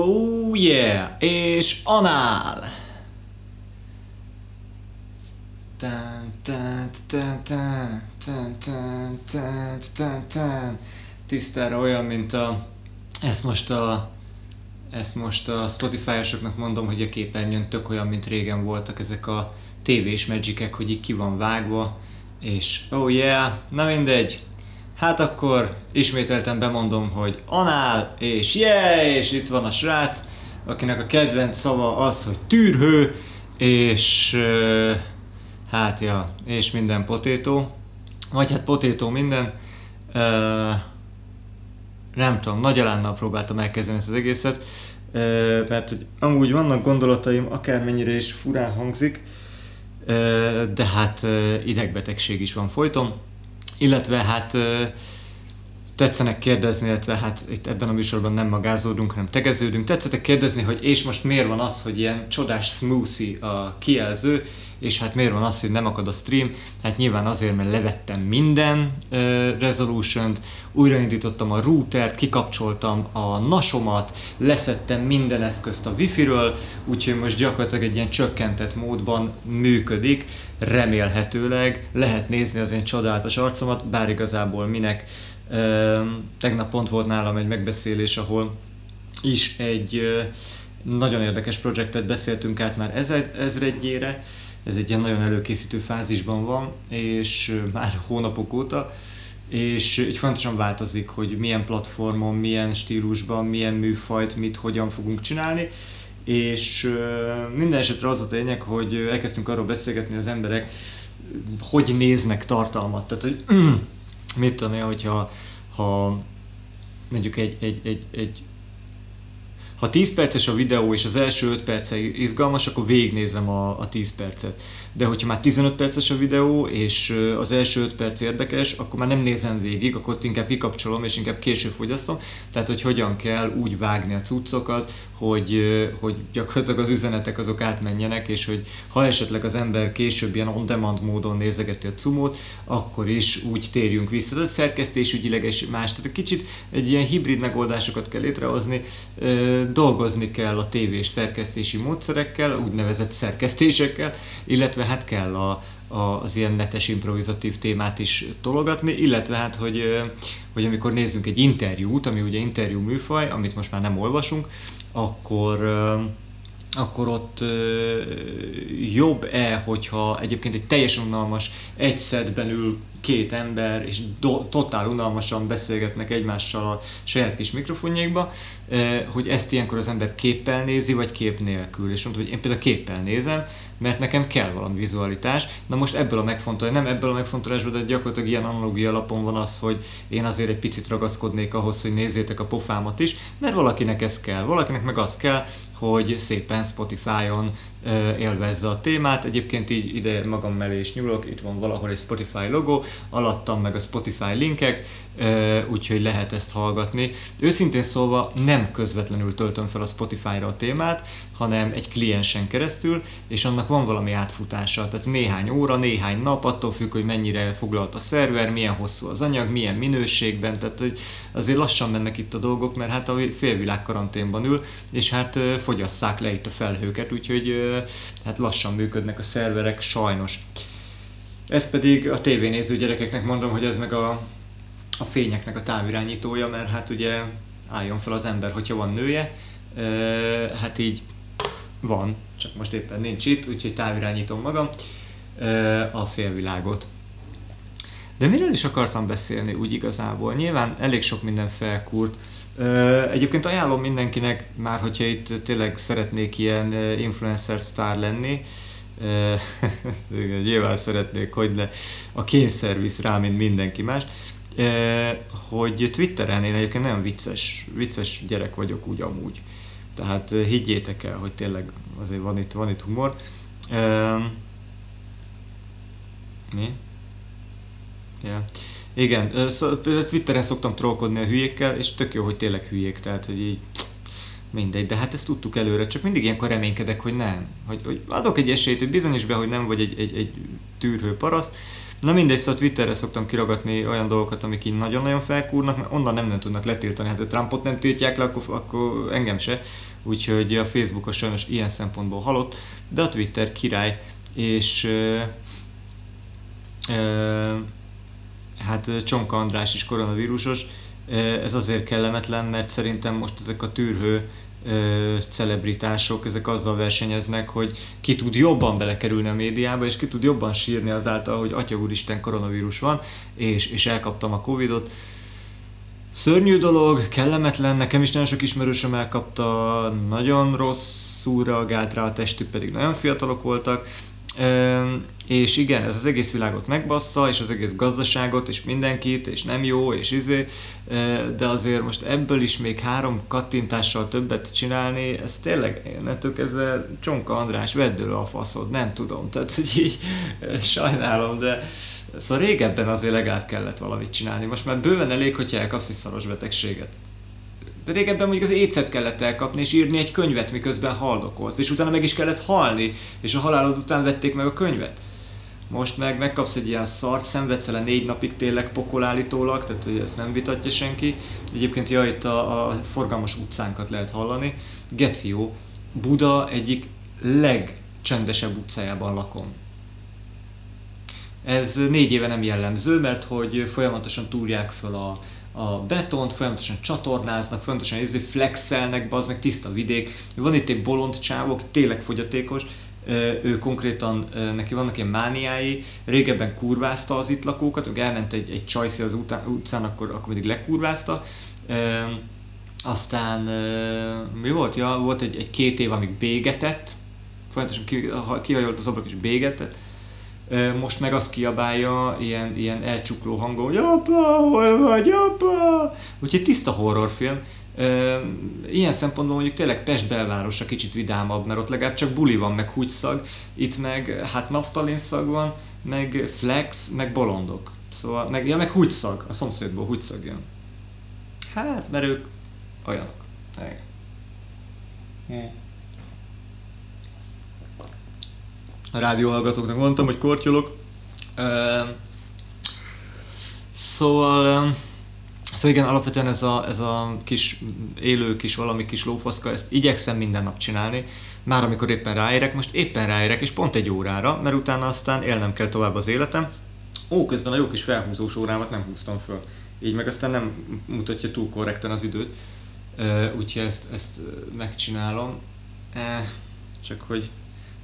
Oh yeah! És anál! Tán, tán, tán, tán, tán, tán, tán, tán, tán. Tisztára olyan, mint a... Ezt most a... Ezt most a Spotify-osoknak mondom, hogy a képernyőn tök olyan, mint régen voltak ezek a tévés magicek, hogy így ki van vágva, és oh yeah, na mindegy, Hát akkor ismételten bemondom, hogy anál, és yeah, és itt van a srác, akinek a kedvenc szava az, hogy tűrhő, és hát ja, és minden potétó, vagy hát potétó minden. nem tudom, nagy elánnal próbáltam elkezdeni ezt az egészet, mert hogy amúgy vannak gondolataim, akármennyire is furán hangzik, de hát idegbetegség is van folyton illetve hát tetszenek kérdezni, illetve hát itt ebben a műsorban nem magázódunk, hanem tegeződünk. Tetszetek kérdezni, hogy és most miért van az, hogy ilyen csodás smoothie a kijelző, és hát miért van az, hogy nem akad a stream? Hát nyilván azért, mert levettem minden uh, resolution-t, újraindítottam a routert, kikapcsoltam a nasomat, leszettem minden eszközt a wifi-ről, úgyhogy most gyakorlatilag egy ilyen csökkentett módban működik, remélhetőleg lehet nézni az én csodálatos arcomat, bár igazából minek. Tegnap pont volt nálam egy megbeszélés, ahol is egy nagyon érdekes projektet beszéltünk át már ezredjére, ez egy ilyen nagyon előkészítő fázisban van, és már hónapok óta, és így fontosan változik, hogy milyen platformon, milyen stílusban, milyen műfajt, mit, hogyan fogunk csinálni, és minden esetre az a lényeg, hogy elkezdtünk arról beszélgetni az emberek, hogy néznek tartalmat, tehát hogy mit tudom én, hogyha ha mondjuk egy, egy, egy, egy ha 10 perces a videó és az első 5 perce izgalmas, akkor végignézem a, a 10 percet. De hogyha már 15 perces a videó és az első 5 perc érdekes, akkor már nem nézem végig, akkor ott inkább kikapcsolom és inkább később fogyasztom. Tehát, hogy hogyan kell úgy vágni a cuccokat, hogy, hogy gyakorlatilag az üzenetek azok átmenjenek, és hogy ha esetleg az ember később ilyen on-demand módon nézegeti a cumót, akkor is úgy térjünk vissza. Tehát szerkesztésügyileg és más. Tehát kicsit egy ilyen hibrid megoldásokat kell létrehozni, dolgozni kell a tévés szerkesztési módszerekkel, úgynevezett szerkesztésekkel, illetve hát kell a, a, az ilyen netes improvizatív témát is tologatni, illetve hát, hogy, hogy amikor nézzünk egy interjút, ami ugye interjú műfaj, amit most már nem olvasunk, akkor akkor ott jobb-e, hogyha egyébként egy teljesen unalmas, egy szedben ül két ember, és do, totál unalmasan beszélgetnek egymással a saját kis mikrofonjékba, hogy ezt ilyenkor az ember képpel nézi, vagy kép nélkül. És mondta, hogy én például képpel nézem, mert nekem kell valami vizualitás. Na most ebből a megfontolás, nem ebből a megfontolásból, de gyakorlatilag ilyen analógia alapon van az, hogy én azért egy picit ragaszkodnék ahhoz, hogy nézzétek a pofámat is, mert valakinek ez kell, valakinek meg az kell, hogy szépen Spotify-on élvezze a témát. Egyébként így ide magam mellé is nyúlok, itt van valahol egy Spotify logo, alattam meg a Spotify linkek, úgyhogy lehet ezt hallgatni. Őszintén szólva nem közvetlenül töltöm fel a Spotify-ra a témát, hanem egy kliensen keresztül, és annak van valami átfutása, tehát néhány óra, néhány nap, attól függ, hogy mennyire foglalt a szerver, milyen hosszú az anyag, milyen minőségben, tehát hogy azért lassan mennek itt a dolgok, mert hát a félvilág karanténban ül, és hát fogyasszák le itt a felhőket, úgyhogy hát lassan működnek a szerverek, sajnos. Ez pedig a tévénéző gyerekeknek mondom, hogy ez meg a a fényeknek a távirányítója, mert hát ugye álljon fel az ember, hogyha van nője, hát így van, csak most éppen nincs itt, úgyhogy távirányítom magam a félvilágot. De miről is akartam beszélni úgy igazából? Nyilván elég sok minden felkúrt. Egyébként ajánlom mindenkinek, már hogyha itt tényleg szeretnék ilyen influencer sztár lenni, nyilván szeretnék, hogy ne a kényszer visz rá, mint mindenki más hogy Twitteren én egyébként nagyon vicces, vicces gyerek vagyok úgy amúgy. Tehát higgyétek el, hogy tényleg azért van itt, van itt humor. Mi? Yeah. Igen, Twitteren szoktam trollkodni a hülyékkel, és tök jó, hogy tényleg hülyék, tehát hogy így mindegy, de hát ezt tudtuk előre, csak mindig ilyenkor reménykedek, hogy nem. Hogy, hogy adok egy esélyt, hogy bizonyos be, hogy nem vagy egy, egy, egy tűrhő paraszt, Na mindegy, szóval Twitterre szoktam kiragatni olyan dolgokat, amik így nagyon-nagyon felkúrnak, mert onnan nem, nem tudnak letiltani. Hát a Trumpot nem tiltják le, akkor, akkor engem se. Úgyhogy a Facebook a sajnos ilyen szempontból halott, de a Twitter király, és uh, uh, hát Csonka András is koronavírusos, ez azért kellemetlen, mert szerintem most ezek a tűrhő celebritások, ezek azzal versenyeznek, hogy ki tud jobban belekerülni a médiába, és ki tud jobban sírni azáltal, hogy Atya Úristen koronavírus van, és, és elkaptam a Covidot. Szörnyű dolog, kellemetlen, nekem is nagyon sok ismerősöm elkapta, nagyon rosszul reagált rá a testük, pedig nagyon fiatalok voltak, és igen, ez az egész világot megbassza, és az egész gazdaságot, és mindenkit, és nem jó, és izé, de azért most ebből is még három kattintással többet csinálni, ez tényleg, innentől kezdve Csonka András, vedd a faszod, nem tudom, tehát hogy így sajnálom, de szóval régebben azért legalább kellett valamit csinálni, most már bőven elég, hogyha elkapsz egy szaros betegséget. De régebben mondjuk az écet kellett elkapni és írni egy könyvet, miközben haldokolsz, és utána meg is kellett halni, és a halálod után vették meg a könyvet. Most meg megkapsz egy ilyen szart, szenvedsz el négy napig tényleg pokolállítólag, tehát hogy ezt nem vitatja senki. Egyébként ja, itt a, a forgalmas utcánkat lehet hallani. Geció, Buda egyik legcsendesebb utcájában lakom. Ez négy éve nem jellemző, mert hogy folyamatosan túrják föl a, a betont, folyamatosan csatornáznak, folyamatosan izé flexelnek, az meg tiszta vidék. Van itt egy bolond csávok, tényleg fogyatékos, ő konkrétan, neki vannak ilyen mániái, régebben kurvázta az itt lakókat, ő elment egy, egy csajszi az utcán, akkor, akkor mindig lekurvázta, aztán mi volt? Ja, volt egy, egy két év, amíg bégetett, folyamatosan kihajolt az ablak és bégetett, most meg azt kiabálja ilyen, ilyen elcsukló hangon, hogy apa, hol vagy, apa? Úgyhogy tiszta horrorfilm. Ilyen szempontból mondjuk tényleg Pest belvárosa kicsit vidámabb, mert ott legalább csak buli van, meg húgyszag, itt meg hát naftalin szag van, meg flex, meg bolondok. Szóval, meg, ja, meg húgyszag, a szomszédból húgyszag jön. Hát, mert ők olyanok. A rádióhallgatóknak mondtam, hogy kortyolok. Szóval Szóval igen, alapvetően ez a, ez a kis élő kis valami kis lófaszka, ezt igyekszem minden nap csinálni, már amikor éppen ráérek, most éppen ráérek, és pont egy órára, mert utána aztán élnem kell tovább az életem. Ó, közben a jó kis felhúzós órámat nem húztam föl, így meg aztán nem mutatja túl korrekten az időt, úgyhogy ezt, ezt megcsinálom. Csak hogy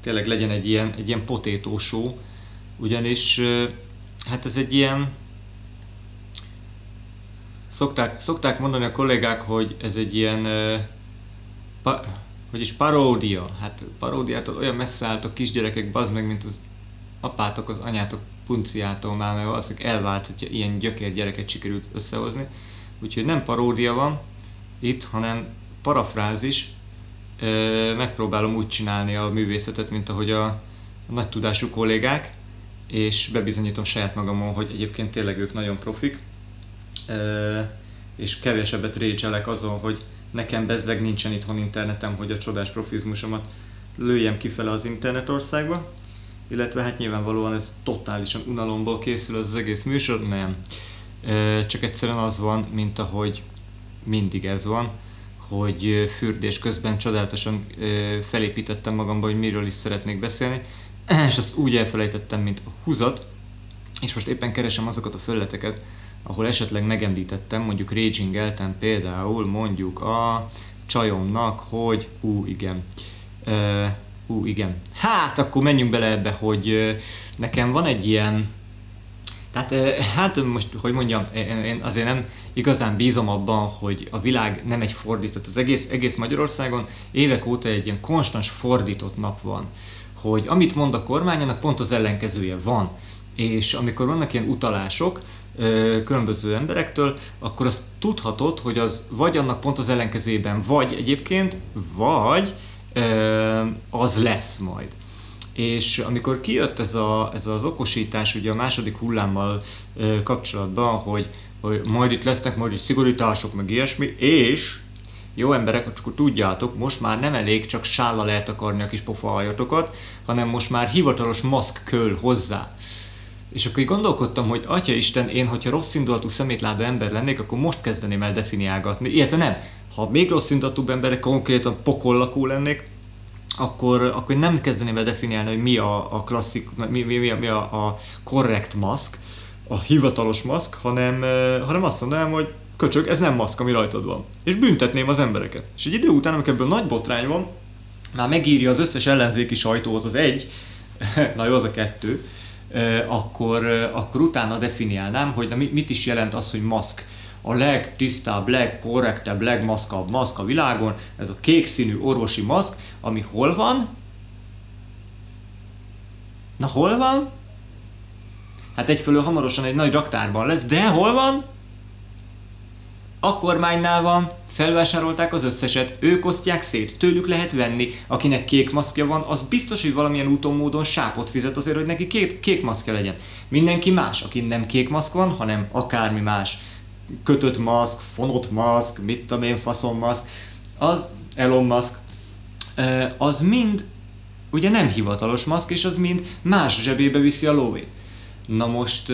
tényleg legyen egy ilyen, egy ilyen potétósó, ugyanis hát ez egy ilyen, Szokták, szokták mondani a kollégák, hogy ez egy ilyen, pa, hogy is paródia. Hát paródiától olyan messze állt a kisgyerekek, bazd meg, mint az apátok, az anyátok punciától már, mert valószínűleg elvált, hogyha ilyen gyökér gyereket sikerült összehozni. Úgyhogy nem paródia van itt, hanem parafrázis. Megpróbálom úgy csinálni a művészetet, mint ahogy a, nagy tudású kollégák, és bebizonyítom saját magamon, hogy egyébként tényleg ők nagyon profik. És kevesebbet récselek azon, hogy nekem bezzeg nincsen itthon internetem, hogy a csodás profizmusomat lőjem kifele az internetországba, illetve hát nyilvánvalóan ez totálisan unalomból készül az, az egész műsor, nem. Csak egyszerűen az van, mint ahogy mindig ez van, hogy fürdés közben csodálatosan felépítettem magamba, hogy miről is szeretnék beszélni, és azt úgy elfelejtettem, mint a húzat, és most éppen keresem azokat a felületeket, ahol esetleg megemlítettem, mondjuk ragingeltem például mondjuk a csajomnak, hogy ú, igen, ú, igen. Hát, akkor menjünk bele ebbe, hogy nekem van egy ilyen, tehát hát most, hogy mondjam, én azért nem igazán bízom abban, hogy a világ nem egy fordított. Az egész, egész Magyarországon évek óta egy ilyen konstans fordított nap van, hogy amit mond a kormány, annak pont az ellenkezője van. És amikor vannak ilyen utalások, különböző emberektől, akkor azt tudhatod, hogy az vagy annak pont az ellenkezében, vagy egyébként, vagy az lesz majd. És amikor kijött ez, a, ez az okosítás ugye a második hullámmal kapcsolatban, hogy, hogy majd itt lesznek majd itt szigorítások, meg ilyesmi, és jó emberek, csak tudjátok, most már nem elég csak sállal eltakarni a kis pofahajatokat, hanem most már hivatalos maszk köl hozzá És akkor így gondolkodtam, hogy Atya Isten, én, hogyha rossz indulatú szemétláda ember lennék, akkor most kezdeném el definiálgatni. Illetve nem, ha még rossz indulatú emberek, konkrétan pokollakó lennék, akkor, akkor nem kezdeném el definiálni, hogy mi a, a klasszik, mi, mi, mi, a, mi a, a korrekt maszk, a hivatalos maszk, hanem, hanem azt mondanám, hogy köcsög, ez nem maszk, ami rajtad van. És büntetném az embereket. És egy idő után, amikor ebből nagy botrány van, már megírja az összes ellenzéki sajtóhoz az egy, na jó, az a kettő, akkor, akkor utána definiálnám, hogy na, mit is jelent az, hogy maszk. A legtisztább, legkorrektebb, legmaszkabb maszk a világon, ez a kék színű orvosi maszk, ami hol van? Na hol van? Hát egyfelől hamarosan egy nagy raktárban lesz, de hol van? A kormánynál van, felvásárolták az összeset, ők osztják szét, tőlük lehet venni. Akinek kék maszkja van, az biztos, hogy valamilyen úton, módon sápot fizet azért, hogy neki kék, kék maszkja legyen. Mindenki más, aki nem kék maszk van, hanem akármi más. Kötött maszk, fonott maszk, mit tudom én, faszom maszk, az Elon Musk, az mind ugye nem hivatalos maszk, és az mind más zsebébe viszi a lóvét. Na most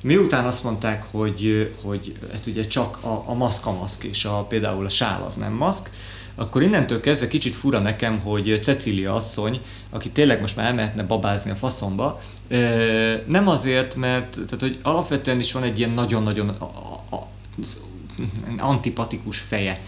miután azt mondták, hogy, hogy hát ugye csak a, a maszk a maszk, és a, például a sál az nem maszk, akkor innentől kezdve kicsit fura nekem, hogy Cecília asszony, aki tényleg most már elmehetne babázni a faszomba, nem azért, mert tehát, hogy alapvetően is van egy ilyen nagyon-nagyon antipatikus feje.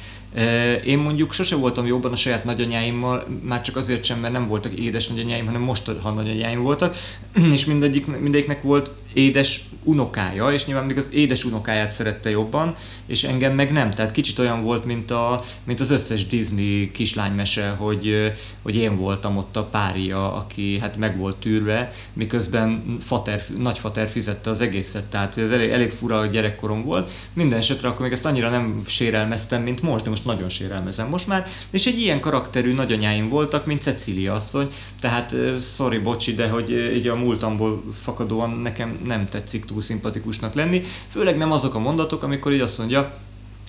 Én mondjuk sose voltam jobban a saját nagyanyáimmal, már csak azért sem, mert nem voltak édes nagyanyáim, hanem most, ha nagyanyáim voltak, és mindegyik, mindegyiknek volt édes unokája, és nyilván még az édes unokáját szerette jobban, és engem meg nem. Tehát kicsit olyan volt, mint, a, mint az összes Disney kislánymese, hogy, hogy én voltam ott a párja, aki hát meg volt tűrve, miközben fater, nagyfater fizette az egészet, tehát ez elég, elég fura gyerekkorom volt. Minden esetre akkor még ezt annyira nem sérelmeztem, mint most, de most nagyon sérelmezem most már, és egy ilyen karakterű nagyanyáim voltak, mint Cecília asszony, tehát sorry, bocsi, de hogy így a múltamból fakadóan nekem nem tetszik túl szimpatikusnak lenni, főleg nem azok a mondatok, amikor így azt mondja,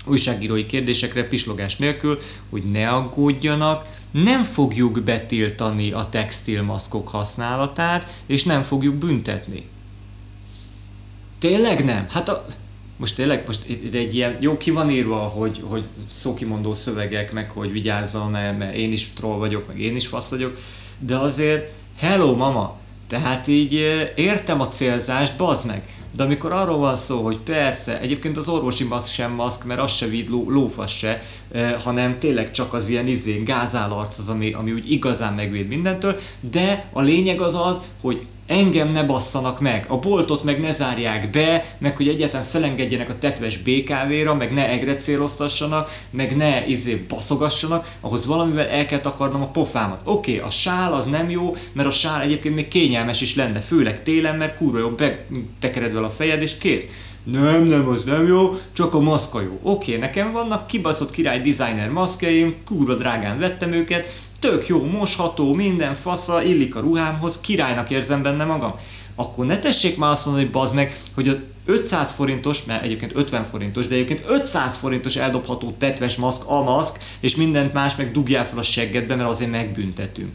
újságírói kérdésekre pislogás nélkül, hogy ne aggódjanak, nem fogjuk betiltani a textilmaszkok használatát, és nem fogjuk büntetni. Tényleg nem? Hát a, most tényleg, most egy ilyen, jó ki van írva, hogy, hogy szókimondó szövegek, meg hogy vigyázzam, mert, mert én is troll vagyok, meg én is fasz vagyok, de azért, hello mama, tehát így értem a célzást, bazd meg. De amikor arról van szó, hogy persze, egyébként az orvosi maszk sem maszk, mert az se vid ló, lófasz se, hanem tényleg csak az ilyen izé, gázálarc az, ami, ami úgy igazán megvéd mindentől, de a lényeg az az, hogy engem ne basszanak meg, a boltot meg ne zárják be, meg hogy egyáltalán felengedjenek a tetves BKV-ra, meg ne egre céloztassanak, meg ne izé baszogassanak, ahhoz valamivel el kell takarnom a pofámat. Oké, okay, a sál az nem jó, mert a sál egyébként még kényelmes is lenne, főleg télen, mert kurva jó, betekered vele a fejed és kész. Nem, nem, az nem jó, csak a maszka jó. Oké, okay, nekem vannak kibaszott király designer maszkjaim, kurva drágán vettem őket, tök jó, mosható, minden fasza, illik a ruhámhoz, királynak érzem benne magam. Akkor ne tessék már azt mondani, hogy bazd meg, hogy az 500 forintos, mert egyébként 50 forintos, de egyébként 500 forintos eldobható tetves maszk, a maszk, és mindent más meg dugjál fel a seggedbe, mert azért megbüntetünk.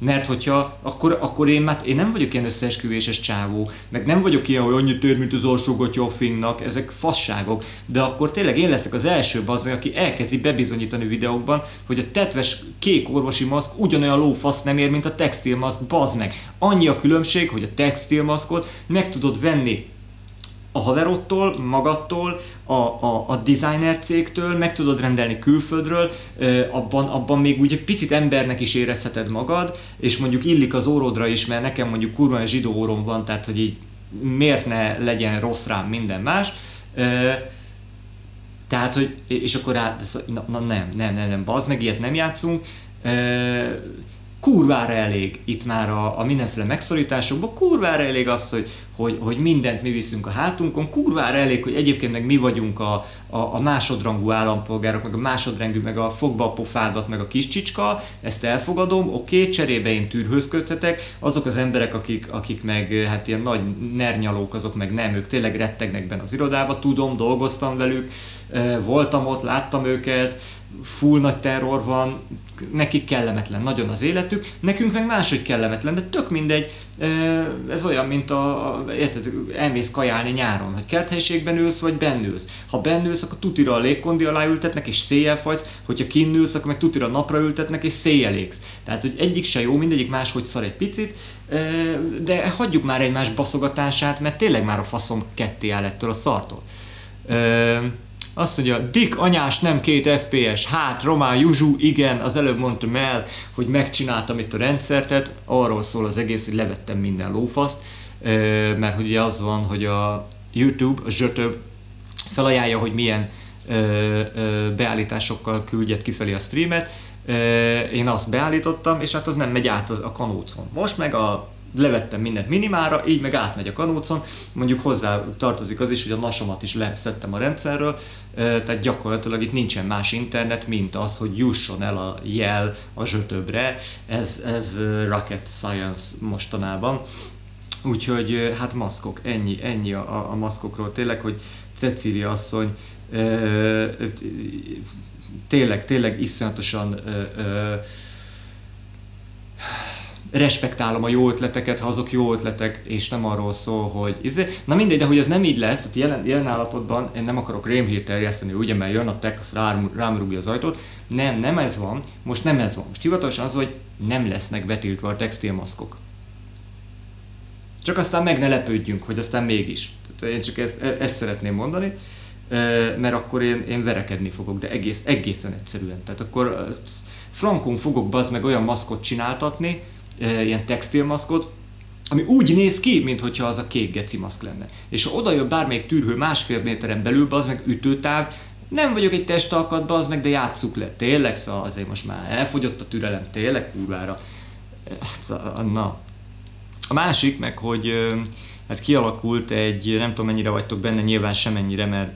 Mert hogyha, akkor, akkor én, már, én nem vagyok ilyen összeesküvéses csávó, meg nem vagyok ilyen, hogy annyit ér, mint az alsógatja a finnak, ezek fasságok, de akkor tényleg én leszek az első az, aki elkezdi bebizonyítani videókban, hogy a tetves kék orvosi maszk ugyanolyan lófasz nem ér, mint a textilmaszk, bazd meg. Annyi a különbség, hogy a textilmaszkot meg tudod venni a haverottól, magadtól, a, a, a designer cégtől, meg tudod rendelni külföldről, abban, abban még úgy egy picit embernek is érezheted magad, és mondjuk illik az órodra is, mert nekem mondjuk kurva zsidó órom van, tehát hogy így miért ne legyen rossz rám minden más. Tehát, hogy, és akkor át, na, na nem, nem, nem, nem, bazd meg, ilyet nem játszunk kurvára elég itt már a, a mindenféle megszorításokban, kurvára elég az, hogy, hogy, hogy mindent mi viszünk a hátunkon, kurvára elég, hogy egyébként meg mi vagyunk a, a, a másodrangú állampolgárok, meg a másodrangú, meg a fogba a pofádat, meg a kis csicska, ezt elfogadom, oké, okay, cserébe én tűrhözködhetek, azok az emberek, akik, akik meg hát ilyen nagy nernyalók, azok meg nem, ők tényleg rettegnek benne az irodába, tudom, dolgoztam velük, voltam ott, láttam őket, full nagy terror van, nekik kellemetlen nagyon az életük, nekünk meg máshogy kellemetlen, de tök mindegy, Ez olyan, mint a, érted, elmész kajálni nyáron, hogy kerthelyiségben ülsz, vagy bennülsz. Ha bennülsz, akkor tutira a légkondi alá ültetnek, és széjjel fagysz, hogyha kinnülsz, akkor meg tutira napra ültetnek, és széjjel égsz. Tehát, hogy egyik se jó, mindegyik máshogy szar egy picit, de hagyjuk már egymás baszogatását, mert tényleg már a faszom ketté áll ettől a szartól. Azt mondja, Dick anyás nem két FPS, hát Román Juzsu, igen, az előbb mondtam el, hogy megcsináltam itt a rendszertet, arról szól az egész, hogy levettem minden lófaszt, mert ugye az van, hogy a YouTube, a zsötöb felajánlja, hogy milyen beállításokkal küldjet kifelé a streamet, én azt beállítottam, és hát az nem megy át a kanócon. Most meg a levettem mindent minimára, így meg átmegy a kanócon. Mondjuk hozzá tartozik az is, hogy a nasomat is leszettem a rendszerről, tehát gyakorlatilag itt nincsen más internet, mint az, hogy jusson el a jel a zsötöbre. Ez, ez rocket science mostanában. Úgyhogy hát maszkok, ennyi, ennyi a, a maszkokról. Tényleg, hogy Cecília asszony tényleg, tényleg iszonyatosan respektálom a jó ötleteket, ha azok jó ötletek, és nem arról szól, hogy izé. Na mindegy, de hogy ez nem így lesz, tehát jelen, jelen állapotban én nem akarok rémhírt terjeszteni, ugye, mert jön a tech, az rám, rám rúgja az ajtót. Nem, nem ez van, most nem ez van. Most hivatalosan az, hogy nem lesznek betiltva a textilmaszkok. Csak aztán meg ne lepődjünk, hogy aztán mégis. Tehát én csak ezt, e, ezt szeretném mondani, e, mert akkor én, én verekedni fogok, de egész, egészen egyszerűen. Tehát akkor e, frankon fogok bazd meg olyan maszkot csináltatni, ilyen textilmaszkot, ami úgy néz ki, mintha az a kék geci maszk lenne. És ha oda jön bármelyik tűrhő másfél méteren belül, az meg ütőtáv, nem vagyok egy testalkat, az meg, de játsszuk le. Tényleg, szóval azért most már elfogyott a türelem, tényleg kurvára. Hát, na. A másik meg, hogy hát kialakult egy, nem tudom mennyire vagytok benne, nyilván semennyire, mert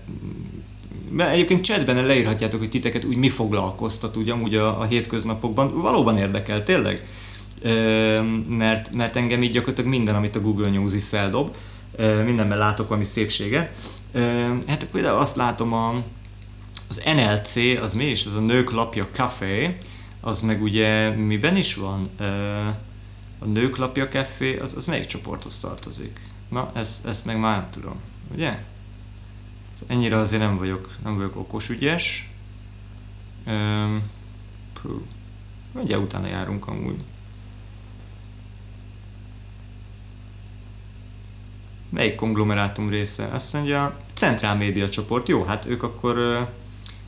mert egyébként chatben leírhatjátok, hogy titeket úgy mi foglalkoztat úgy amúgy a, a hétköznapokban. Valóban érdekel, tényleg mert, mert engem így gyakorlatilag minden, amit a Google News feldob, mindenben látok valami szépséget. Hát például azt látom a, az NLC, az mi is? Ez a Nők Lapja Café, az meg ugye miben is van? A Nők Lapja Café, az, az melyik csoporthoz tartozik? Na, ezt, ezt meg már nem tudom, ugye? Ennyire azért nem vagyok, nem vagyok okos ügyes. Ugye utána járunk amúgy. Melyik konglomerátum része? Azt mondja, Centrál Média csoport. Jó, hát ők akkor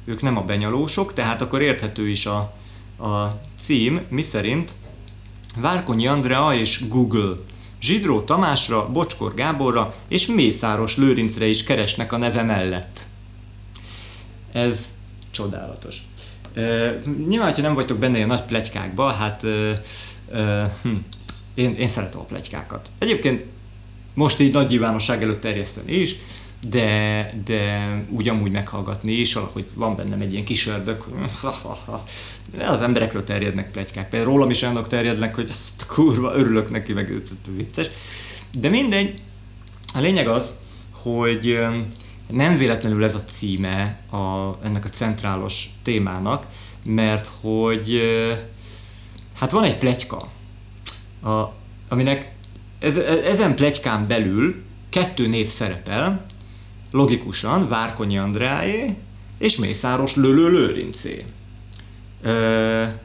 ők nem a benyalósok, tehát akkor érthető is a, a cím, mi szerint Várkonyi Andrea és Google. Zsidró Tamásra, Bocskor Gáborra és Mészáros Lőrincre is keresnek a neve mellett. Ez csodálatos. E, nyilván, hogyha nem vagytok benne a nagy plegykákba, hát e, e, én, én szeretem a plegykákat. Egyébként most így nagy nyilvánosság előtt terjeszteni is, de, de úgy amúgy meghallgatni is, valahogy van bennem egy ilyen kis ördög, az emberekről terjednek plegykák. Például rólam is olyanok terjednek, hogy ezt kurva örülök neki, meg vicces. De mindegy, a lényeg az, hogy nem véletlenül ez a címe a, ennek a centrálos témának, mert hogy hát van egy plegyka, a, aminek ez, ezen plegykán belül kettő név szerepel, logikusan Várkonyi Andráé és Mészáros Lölő Lőrincé.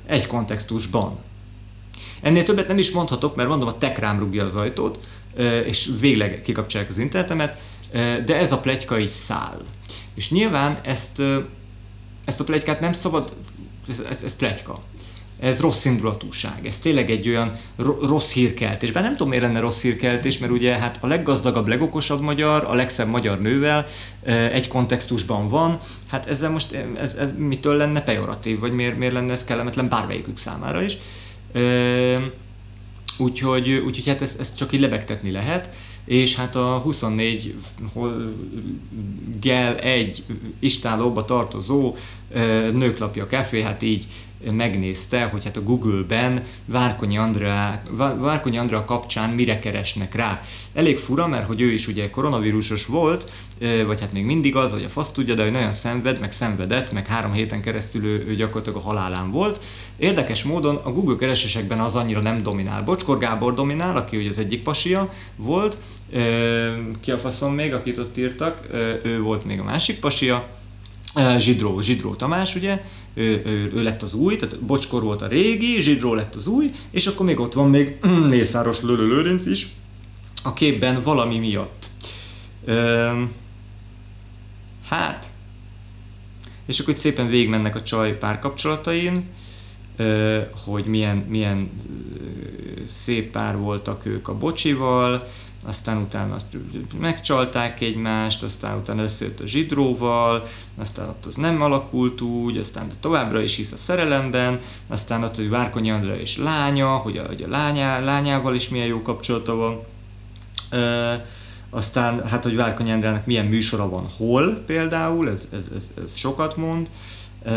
Egy kontextusban. Ennél többet nem is mondhatok, mert mondom, a rám rúgja az ajtót, és végleg kikapcsolják az internetemet, de ez a plegyka így száll. És nyilván ezt, ezt a plegykát nem szabad, ez, ez, ez plegyka ez rossz indulatúság, ez tényleg egy olyan rossz hírkeltés. Bár nem tudom, miért lenne rossz hírkeltés, mert ugye hát a leggazdagabb, legokosabb magyar, a legszebb magyar nővel egy kontextusban van, hát ezzel most ez, ez mitől lenne pejoratív, vagy miért, miért lenne ez kellemetlen bármelyikük számára is. Úgyhogy, úgyhogy hát ezt, ezt csak így lebegtetni lehet, és hát a 24 gel egy istálóba tartozó nőklapja kefé, hát így megnézte, hogy hát a Google-ben Várkonyi Andrea, Várkonyi Andrea kapcsán mire keresnek rá. Elég fura, mert hogy ő is ugye koronavírusos volt, vagy hát még mindig az, vagy a fasz tudja, de hogy nagyon szenved, meg szenvedett, meg három héten keresztül ő, ő gyakorlatilag a halálán volt. Érdekes módon a Google keresésekben az annyira nem dominál. Bocskor Gábor dominál, aki ugye az egyik pasia volt, ki a faszom még, akit ott írtak, ő volt még a másik pasia, Zsidró, Zsidró Tamás, ugye, ő, ő, ő, lett az új, tehát Bocskor volt a régi, Zsidró lett az új, és akkor még ott van még Mészáros Lőlő Lőrinc is a képben valami miatt. hát, és akkor itt szépen végigmennek a csaj párkapcsolatain, hogy milyen, milyen szép pár voltak ők a bocsival, aztán utána megcsalták egymást, aztán utána összejött a zsidróval, aztán ott az nem alakult úgy, aztán továbbra is hisz a szerelemben, aztán ott, hogy Várkonyi Andra és lánya, hogy a, hogy a lányá, lányával is milyen jó kapcsolata van. E, aztán, hát, hogy Várkonyi Andrának milyen műsora van hol például, ez, ez, ez, ez sokat mond, e,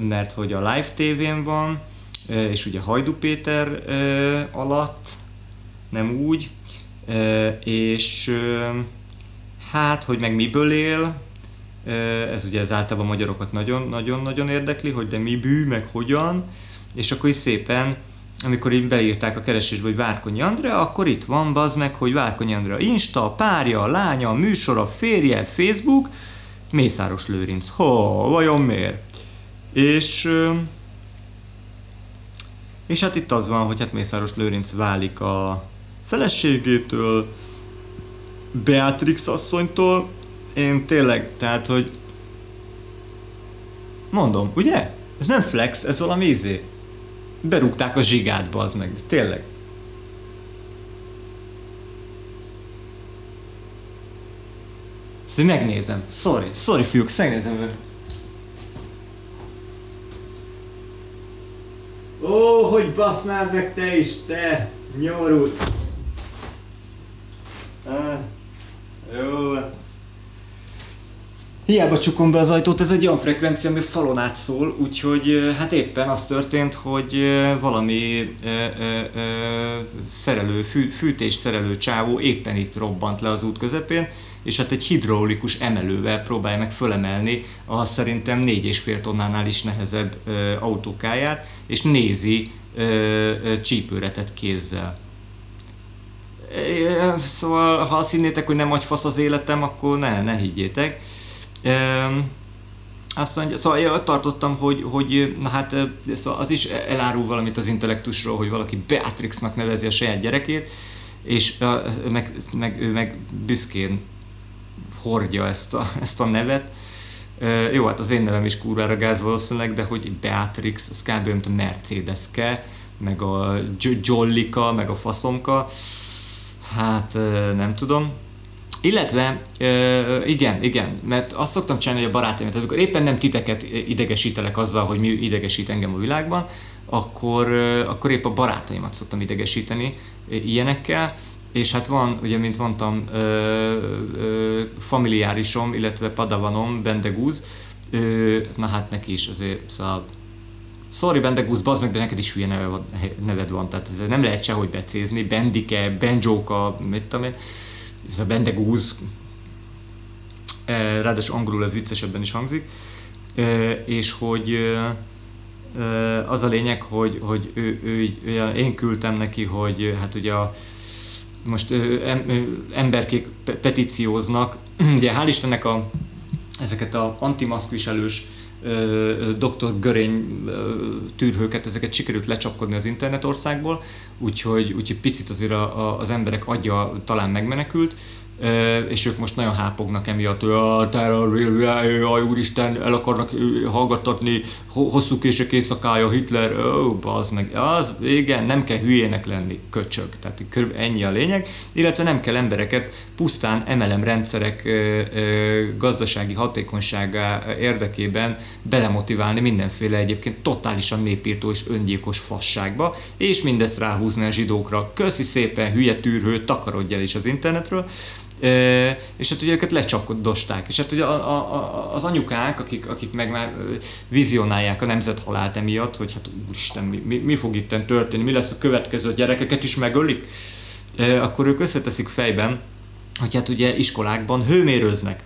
mert hogy a live tévén van, és ugye Hajdu Péter e, alatt, nem úgy, és hát, hogy meg miből él, ez ugye az általában magyarokat nagyon-nagyon érdekli, hogy de mi bű, meg hogyan, és akkor is szépen, amikor így beírták a keresésbe, hogy Várkonyi Andrea, akkor itt van, bazd meg, hogy Várkonyi Andrea Insta, párja, lánya, műsora, férje, Facebook, Mészáros Lőrinc. Ho, vajon miért? És, és hát itt az van, hogy hát Mészáros Lőrinc válik a feleségétől, Beatrix asszonytól, én tényleg, tehát, hogy mondom, ugye? Ez nem flex, ez valami izé. Berúgták a zsigátba, az meg, tényleg. Ezt megnézem. Sorry, sorry fiúk, megnézem. Ó, hogy basznád meg te is, te! Nyomorult! Jó. Hiába csukom be az ajtót, ez egy olyan frekvencia, ami falon át szól, úgyhogy hát éppen az történt, hogy valami ö, ö, ö, szerelő, fű, fűtés szerelő csávó éppen itt robbant le az út közepén, és hát egy hidraulikus emelővel próbálja meg fölemelni a szerintem 4,5 tonnánál is nehezebb ö, autókáját, és nézi ö, ö, csípőretet kézzel Szóval, ha azt hinnétek, hogy nem fasz az életem, akkor ne, ne higgyétek. Azt mondja, szóval én ott tartottam, hogy, hogy na hát szóval az is elárul valamit az intellektusról, hogy valaki Beatrixnak nevezi a saját gyerekét, és meg, meg, ő meg büszkén hordja ezt a, ezt a nevet. Jó, hát az én nevem is kurvára gáz valószínűleg, de hogy Beatrix, az kb. mint a Mercedeske, meg a Jollika, meg a faszomka. Hát nem tudom. Illetve, igen, igen, mert azt szoktam csinálni, hogy a barátaim, tehát amikor éppen nem titeket idegesítelek azzal, hogy mi idegesít engem a világban, akkor, akkor épp a barátaimat szoktam idegesíteni ilyenekkel, és hát van, ugye, mint mondtam, ö, ö, familiárisom, illetve padavanom, Bendegúz, ö, na hát neki is azért, szóval sorry Bendegúz, bazd meg, de neked is hülye neved, neved van, tehát ez nem lehet sehogy becézni, Bendike, Benjóka, mit tudom én, ez a Bendegúz, e, ráadásul angolul ez viccesebben is hangzik, e, és hogy e, az a lényeg, hogy, hogy ő, ő, ő, én küldtem neki, hogy hát ugye a, most emberkék petícióznak, ugye hál' Istennek a, ezeket a antimaszkviselős doktor Görény tűrhőket, ezeket sikerült lecsapkodni az internetországból, úgyhogy, úgyhogy picit azért a, a, az emberek agya talán megmenekült, és ők most nagyon hápognak emiatt, hogy terror, úristen, el akarnak hallgattatni, hosszú kések éjszakája, Hitler, ó, az meg, az, igen, nem kell hülyének lenni, köcsög, tehát ennyi a lényeg, illetve nem kell embereket pusztán MLM rendszerek gazdasági hatékonysága érdekében belemotiválni mindenféle egyébként totálisan népírtó és öngyilkos fasságba, és mindezt ráhúzni a zsidókra. Köszi szépen, hülye tűrhő, takarodj el is az internetről, és hát ugye őket lecsapkodosták. És hát ugye a, a, az anyukák, akik, akik meg már vizionálják a nemzethalált emiatt, hogy hát úristen, mi, mi, mi fog itt történni, mi lesz a következő, a gyerekeket is megölik, akkor ők összeteszik fejben, hogy hát ugye iskolákban hőmérőznek,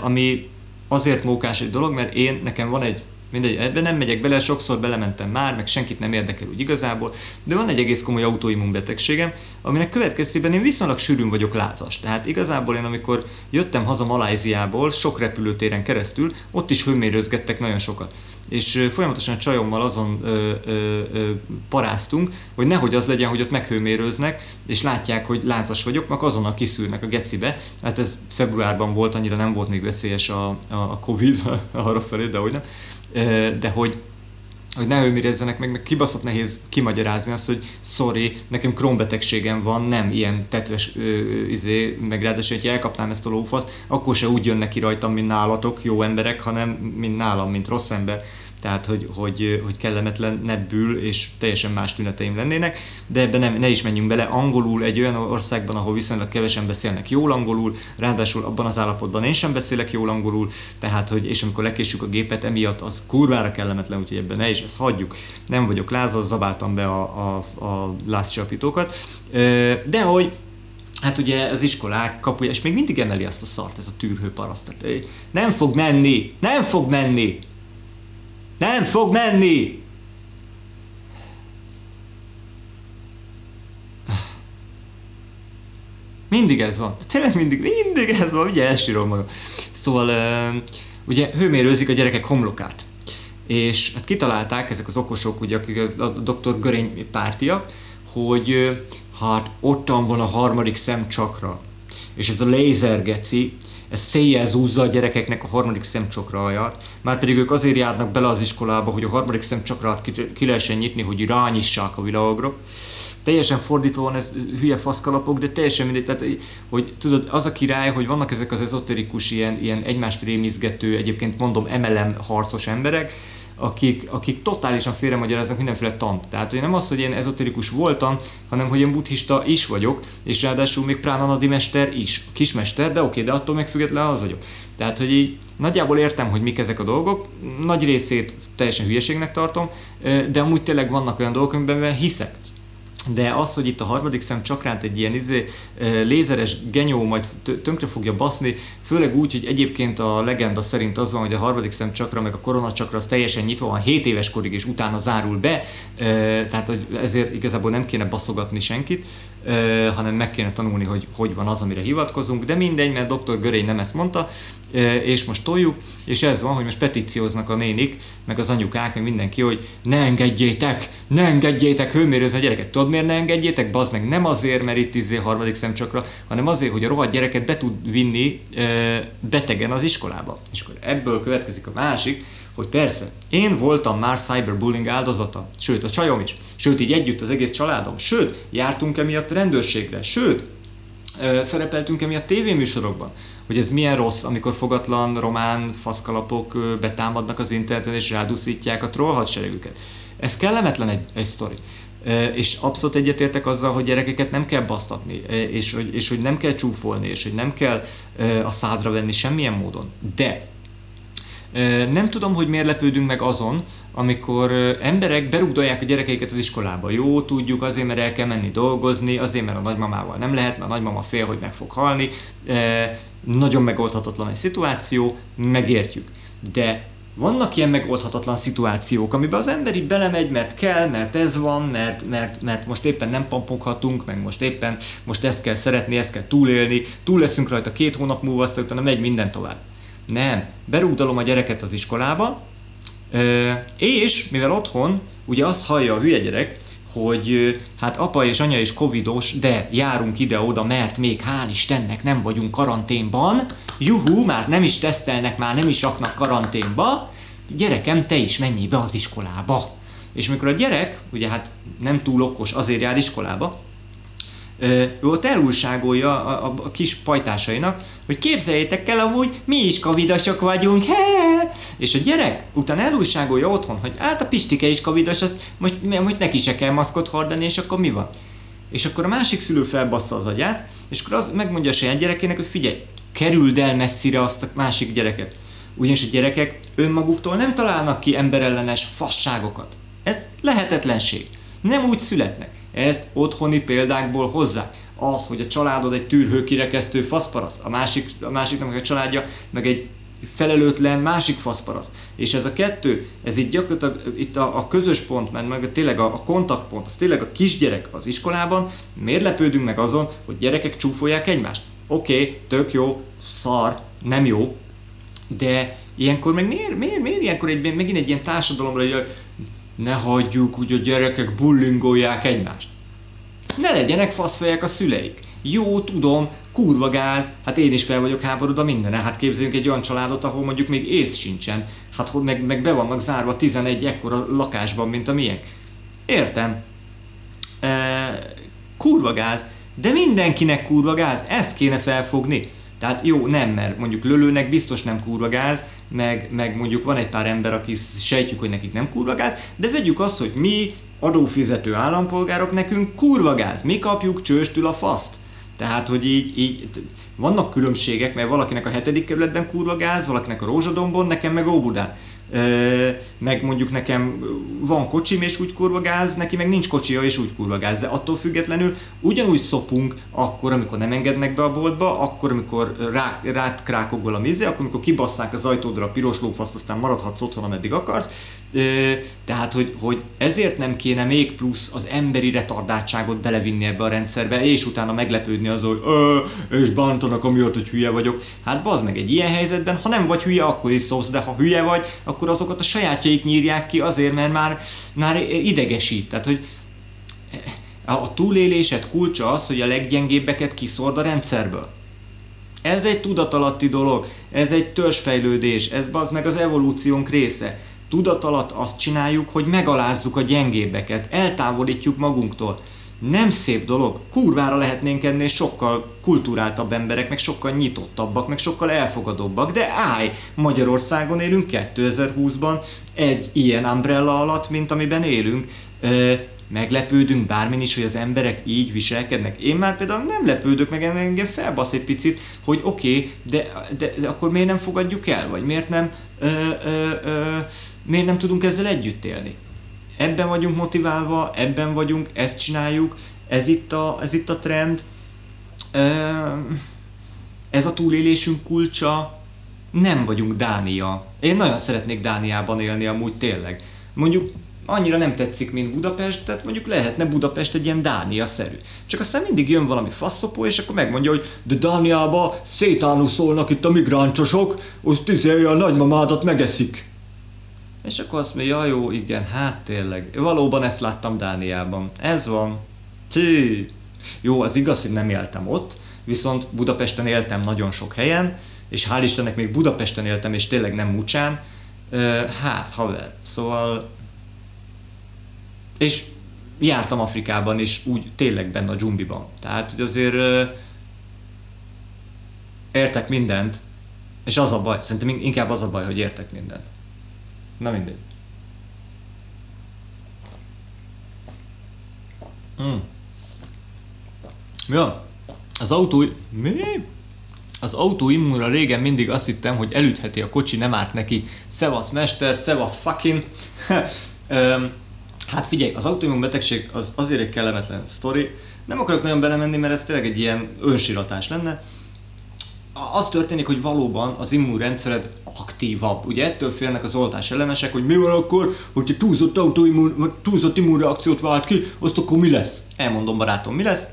ami azért mókás egy dolog, mert én, nekem van egy mindegy, ebben nem megyek bele, sokszor belementem már, meg senkit nem érdekel úgy igazából, de van egy egész komoly autoimmunbetegségem, aminek következtében én viszonylag sűrűn vagyok lázas. Tehát igazából én amikor jöttem haza Maláziából, sok repülőtéren keresztül, ott is hőmérőzgettek nagyon sokat. És folyamatosan a csajommal azon ö, ö, ö, paráztunk, hogy nehogy az legyen, hogy ott meghőmérőznek, és látják, hogy lázas vagyok, meg azonnal kiszűrnek a gecibe. Hát ez februárban volt, annyira nem volt még veszélyes a, a, a Covid arra felé, de hogy nem de hogy hogy ne őmirezzenek meg, meg kibaszott nehéz kimagyarázni azt, hogy sorry, nekem krónbetegségem van, nem ilyen tetves ö, izé, meg ráadásul, hogy elkapnám ezt a lófaszt, akkor se úgy jönnek ki rajtam, mint nálatok, jó emberek, hanem mint nálam, mint rossz ember tehát hogy, hogy, hogy kellemetlenebbül és teljesen más tüneteim lennének, de ebbe nem, ne is menjünk bele. Angolul egy olyan országban, ahol viszonylag kevesen beszélnek jól angolul, ráadásul abban az állapotban én sem beszélek jól angolul, tehát hogy, és amikor lekésjük a gépet, emiatt az kurvára kellemetlen, úgyhogy ebben ne is, ezt hagyjuk. Nem vagyok lázas, zabáltam be a, a, a lázcsapítókat, de hogy hát ugye az iskolák kapuja, és még mindig emeli azt a szart, ez a tűrhő paraszt. Nem fog menni, nem fog menni, nem fog menni! Mindig ez van. Tényleg mindig, mindig ez van, ugye elsírom magam. Szóval ugye hőmérőzik a gyerekek homlokát. És hát kitalálták ezek az okosok, ugye, akik a, dr. Görény pártiak, hogy hát ottan van a harmadik szemcsakra. És ez a lézergeci, ez széjjel zúzza a gyerekeknek a harmadik szemcsokra alját, már pedig ők azért járnak bele az iskolába, hogy a harmadik szemcsokrát ki, ki lehessen nyitni, hogy rányissák a világra. Teljesen fordítva van ez hülye faszkalapok, de teljesen mindegy, tehát, hogy tudod, az a király, hogy vannak ezek az ezoterikus, ilyen, ilyen egymást rémizgető, egyébként mondom MLM harcos emberek, akik, akik totálisan félremagyaráznak mindenféle tant. Tehát hogy nem az, hogy én ezoterikus voltam, hanem hogy én buddhista is vagyok, és ráadásul még Pránanadi mester is. Kismester, de oké, de attól még függetlenül az vagyok. Tehát, hogy így nagyjából értem, hogy mik ezek a dolgok, nagy részét teljesen hülyeségnek tartom, de amúgy tényleg vannak olyan dolgok, amiben hiszek de az, hogy itt a harmadik szem csakránt egy ilyen izé, lézeres genyó majd tönkre fogja baszni, főleg úgy, hogy egyébként a legenda szerint az van, hogy a harmadik szem csakra meg a korona csakra az teljesen nyitva van 7 éves korig, és utána zárul be, tehát hogy ezért igazából nem kéne baszogatni senkit, hanem meg kéne tanulni, hogy hogy van az, amire hivatkozunk, de mindegy, mert dr. Görény nem ezt mondta, és most toljuk, és ez van, hogy most petícióznak a nénik, meg az anyukák, meg mindenki, hogy ne engedjétek, ne engedjétek hőmérőzni a gyereket. Tudod miért ne engedjétek? Bazd meg nem azért, mert itt izé harmadik szemcsakra, hanem azért, hogy a rohadt gyereket be tud vinni betegen az iskolába. És akkor ebből következik a másik, hogy persze, én voltam már cyberbullying áldozata, sőt a csajom is, sőt így együtt az egész családom, sőt jártunk emiatt rendőrségre, sőt szerepeltünk emiatt tévéműsorokban, hogy ez milyen rossz, amikor fogatlan román faszkalapok betámadnak az interneten és ráduszítják a troll hadseregüket. Ez kellemetlen egy, egy sztori. És abszolút egyetértek azzal, hogy gyerekeket nem kell basztatni, és hogy, és hogy nem kell csúfolni, és hogy nem kell a szádra venni semmilyen módon. De nem tudom, hogy miért lepődünk meg azon, amikor emberek berugdolják a gyerekeiket az iskolába. Jó, tudjuk, azért, mert el kell menni dolgozni, azért, mert a nagymamával nem lehet, mert a nagymama fél, hogy meg fog halni. Nagyon megoldhatatlan egy szituáció, megértjük. De vannak ilyen megoldhatatlan szituációk, amiben az ember így belemegy, mert kell, mert ez van, mert, mert, mert most éppen nem pampoghatunk, meg most éppen most ezt kell szeretni, ezt kell túlélni, túl leszünk rajta két hónap múlva, aztán utána megy minden tovább. Nem, berúgdalom a gyereket az iskolába, és mivel otthon ugye azt hallja a hülye gyerek, hogy hát apa és anya is covidos, de járunk ide-oda, mert még hál' Istennek nem vagyunk karanténban, juhu, már nem is tesztelnek, már nem is raknak karanténba, gyerekem, te is menjél be az iskolába. És mikor a gyerek, ugye hát nem túl okos, azért jár iskolába, ő ott elújságolja a, a, a kis pajtásainak, hogy képzeljétek el amúgy, mi is covidosok vagyunk, he! És a gyerek utána elújságolja otthon, hogy hát a Pistike is covidos, az most, most neki se kell maszkot hordani, és akkor mi van? És akkor a másik szülő felbassza az agyát, és akkor az megmondja a saját gyerekének, hogy figyelj, kerüld el messzire azt a másik gyereket. Ugyanis a gyerekek önmaguktól nem találnak ki emberellenes fasságokat. Ez lehetetlenség. Nem úgy születnek. Ezt otthoni példákból hozzák. Az, hogy a családod egy tűrhőkirekesztő faszparasz, a, másik, a másiknak meg a családja meg egy felelőtlen másik faszparasz. És ez a kettő, ez itt gyakorlatilag itt a, a közös pont, mert meg tényleg a, a kontaktpont, az tényleg a kisgyerek az iskolában, miért lepődünk meg azon, hogy gyerekek csúfolják egymást? Oké, okay, tök jó, szar, nem jó, de ilyenkor meg miért, miért, miért ilyenkor egy, megint egy ilyen társadalomra, hogy ne hagyjuk, hogy a gyerekek bullingolják egymást. Ne legyenek faszfejek a szüleik. Jó, tudom, kurva gáz, hát én is fel vagyok háborodva minden. Hát képzeljünk egy olyan családot, ahol mondjuk még ész sincsen. Hát meg, meg be vannak zárva 11 ekkora lakásban, mint a miénk. Értem. E, kurva gáz, de mindenkinek kurva gáz, ezt kéne felfogni. Tehát jó, nem, mert mondjuk lölőnek biztos nem kurva gáz, meg, meg mondjuk van egy pár ember, aki sejtjük, hogy nekik nem kurva gáz, de vegyük azt, hogy mi adófizető állampolgárok nekünk kurva gáz, mi kapjuk csőstül a faszt. Tehát, hogy így, így vannak különbségek, mert valakinek a hetedik kerületben kurva gáz, valakinek a Rózsadombon, nekem meg Óbudán meg mondjuk nekem van kocsim és úgy kurva gáz, neki meg nincs kocsia és úgy kurva gáz, de attól függetlenül ugyanúgy szopunk akkor, amikor nem engednek be a boltba, akkor, amikor rá, rád krákogol a mizé, akkor, amikor kibasszák az ajtódra a piros lófaszt, aztán maradhatsz otthon, ameddig akarsz. Tehát, hogy, hogy ezért nem kéne még plusz az emberi retardáltságot belevinni ebbe a rendszerbe, és utána meglepődni az, hogy és bántanak amiatt, hogy hülye vagyok. Hát bazd meg egy ilyen helyzetben, ha nem vagy hülye, akkor is szólsz, de ha hülye vagy, akkor azokat a sajátjaik nyírják ki azért, mert már, már idegesít. Tehát, hogy a túlélésed kulcsa az, hogy a leggyengébbeket kiszord a rendszerből. Ez egy tudatalatti dolog, ez egy törzsfejlődés, ez az meg az evolúciónk része. Tudatalat azt csináljuk, hogy megalázzuk a gyengébbeket, eltávolítjuk magunktól nem szép dolog. Kurvára lehetnénk ennél sokkal kulturáltabb emberek, meg sokkal nyitottabbak, meg sokkal elfogadóbbak, de állj, Magyarországon élünk 2020-ban egy ilyen umbrella alatt, mint amiben élünk. Ö, meglepődünk bármin is, hogy az emberek így viselkednek. Én már például nem lepődök meg, engem felbasz egy picit, hogy oké, okay, de, de, de akkor miért nem fogadjuk el, vagy miért nem, ö, ö, ö, miért nem tudunk ezzel együtt élni ebben vagyunk motiválva, ebben vagyunk, ezt csináljuk, ez itt a, ez itt a trend, ez a túlélésünk kulcsa, nem vagyunk Dánia. Én nagyon szeretnék Dániában élni amúgy tényleg. Mondjuk annyira nem tetszik, mint Budapest, tehát mondjuk lehetne Budapest egy ilyen Dánia-szerű. Csak aztán mindig jön valami faszopó, és akkor megmondja, hogy de Dániába szétánuszolnak itt a migráncsosok, azt izé a nagymamádat megeszik. És akkor azt mondja, ja jó, igen, hát tényleg, valóban ezt láttam Dániában. Ez van. Csí. Jó, az igaz, hogy nem éltem ott, viszont Budapesten éltem nagyon sok helyen, és hál' Istennek még Budapesten éltem, és tényleg nem Mucsán. Hát, haver, szóval... És jártam Afrikában, és úgy tényleg benne a dzsumbiban. Tehát, hogy azért értek mindent, és az a baj, szerintem inkább az a baj, hogy értek mindent. Na mindegy. Hmm. Ja, az autó... Mi? Az autóimmunra régen mindig azt hittem, hogy elütheti a kocsi, nem árt neki. Szevasz mester, szevasz fucking. hát figyelj, az autoimmun betegség az azért egy kellemetlen sztori. Nem akarok nagyon belemenni, mert ez tényleg egy ilyen önsiratás lenne az történik, hogy valóban az immunrendszered aktívabb. Ugye ettől félnek az oltás ellenesek, hogy mi van akkor, hogyha túlzott autoimmun, túlzott immunreakciót vált ki, azt akkor mi lesz? Elmondom barátom, mi lesz?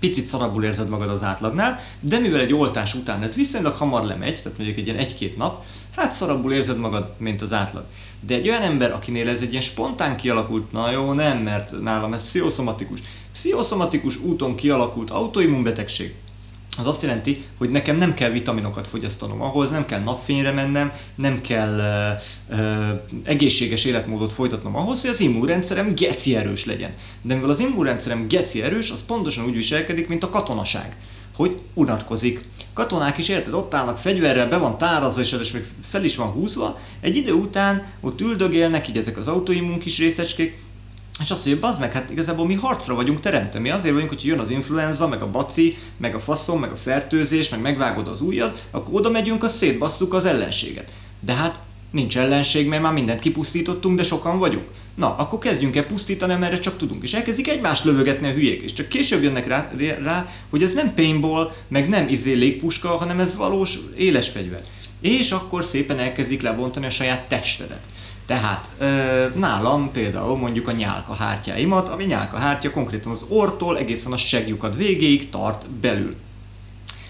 Picit szarabbul érzed magad az átlagnál, de mivel egy oltás után ez viszonylag hamar lemegy, tehát mondjuk egy ilyen egy-két nap, hát szarabbul érzed magad, mint az átlag. De egy olyan ember, akinél ez egy ilyen spontán kialakult, na jó, nem, mert nálam ez pszichoszomatikus. Pszichoszomatikus úton kialakult autoimmunbetegség, az azt jelenti, hogy nekem nem kell vitaminokat fogyasztanom ahhoz, nem kell napfényre mennem, nem kell uh, uh, egészséges életmódot folytatnom ahhoz, hogy az immunrendszerem geci erős legyen. De mivel az immunrendszerem geci erős, az pontosan úgy viselkedik, mint a katonaság hogy unatkozik. Katonák is érted, ott állnak fegyverrel, be van tárazva, és még fel is van húzva. Egy idő után ott üldögélnek így ezek az autoimmun kis részecskék, és azt mondja, bazd meg, hát igazából mi harcra vagyunk teremtve. Mi azért vagyunk, hogy jön az influenza, meg a baci, meg a faszom, meg a fertőzés, meg megvágod az ujjad, akkor oda megyünk, a szétbasszuk az ellenséget. De hát nincs ellenség, mert már mindent kipusztítottunk, de sokan vagyunk. Na, akkor kezdjünk el pusztítani, mert csak tudunk. És elkezdik egymást lövögetni a hülyék. És csak később jönnek rá, rá hogy ez nem paintball, meg nem izé légpuska, hanem ez valós éles fegyver. És akkor szépen elkezdik lebontani a saját testedet. Tehát nálam például mondjuk a nyálka hártyáimat, ami nyálka hártya konkrétan az ortól egészen a segjukad végéig tart belül.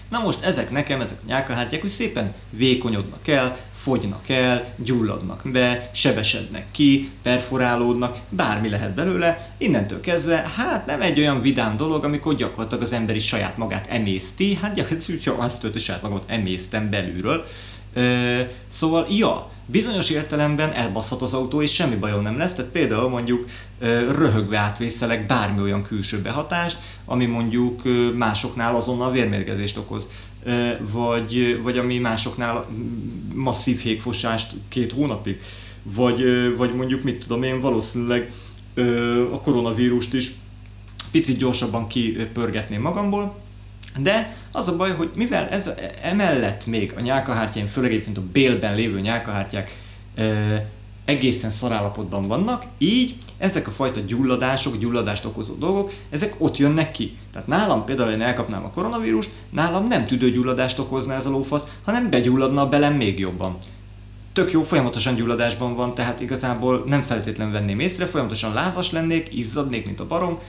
Na most ezek nekem, ezek a nyálkahártyák, hogy szépen vékonyodnak el, fogynak el, gyulladnak be, sebesednek ki, perforálódnak, bármi lehet belőle. Innentől kezdve, hát nem egy olyan vidám dolog, amikor gyakorlatilag az emberi saját magát emészti, hát gyakorlatilag azt történt, hogy saját magamat emésztem belülről. Szóval, ja, bizonyos értelemben elbaszhat az autó, és semmi bajom nem lesz, tehát például mondjuk röhögve átvészelek bármi olyan külső behatást, ami mondjuk másoknál azonnal vérmérgezést okoz, vagy, vagy ami másoknál masszív hékfosást két hónapig, vagy, vagy mondjuk mit tudom én, valószínűleg a koronavírust is picit gyorsabban kipörgetném magamból, de az a baj, hogy mivel ez emellett még a nyálkahártyáim, főleg egyébként a bélben lévő nyálkahártyák e, egészen szarállapotban vannak, így ezek a fajta gyulladások, gyulladást okozó dolgok, ezek ott jönnek ki. Tehát nálam például, én elkapnám a koronavírust, nálam nem tüdőgyulladást okozna ez a lófasz, hanem begyulladna belem még jobban tök jó, folyamatosan gyulladásban van, tehát igazából nem feltétlenül venném észre, folyamatosan lázas lennék, izzadnék, mint a barom,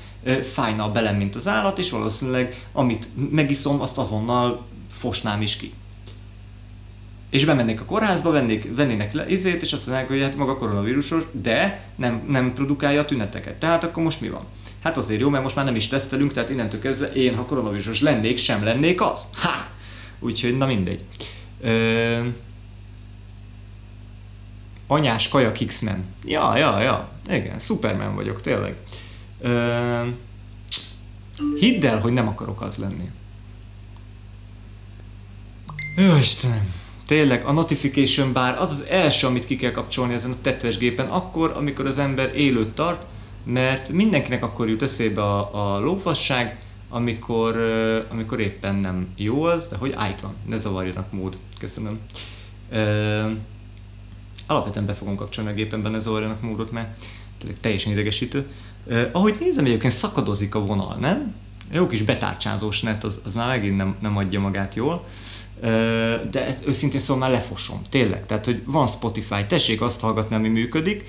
fájna a belem, mint az állat, és valószínűleg amit megiszom, azt azonnal fosnám is ki. És bemennék a kórházba, vennék, vennének le izét, és azt mondják, hogy hát maga koronavírusos, de nem, nem produkálja a tüneteket. Tehát akkor most mi van? Hát azért jó, mert most már nem is tesztelünk, tehát innentől kezdve én, ha koronavírusos lennék, sem lennék az. Ha! Úgyhogy na mindegy. Ö- anyás kaja X-Men. Ja, ja, ja, igen, Superman vagyok, tényleg. Ö, hidd el, hogy nem akarok az lenni. Jó Istenem, tényleg a notification bár az az első, amit ki kell kapcsolni ezen a tetves gépen, akkor, amikor az ember élőt tart, mert mindenkinek akkor jut eszébe a, a lófasság, amikor, amikor éppen nem jó az, de hogy ájt van, ne zavarjanak mód. Köszönöm. Uh, alapvetően be fogom kapcsolni a gépen, benne zavarjanak múrot, mert teljesen idegesítő. Ahogy nézem, egyébként szakadozik a vonal, nem? Jó kis betárcsázós net, az, az már megint nem, nem adja magát jól. De ezt őszintén szóval már lefosom, tényleg. Tehát, hogy van Spotify, tessék azt hallgatni, ami működik,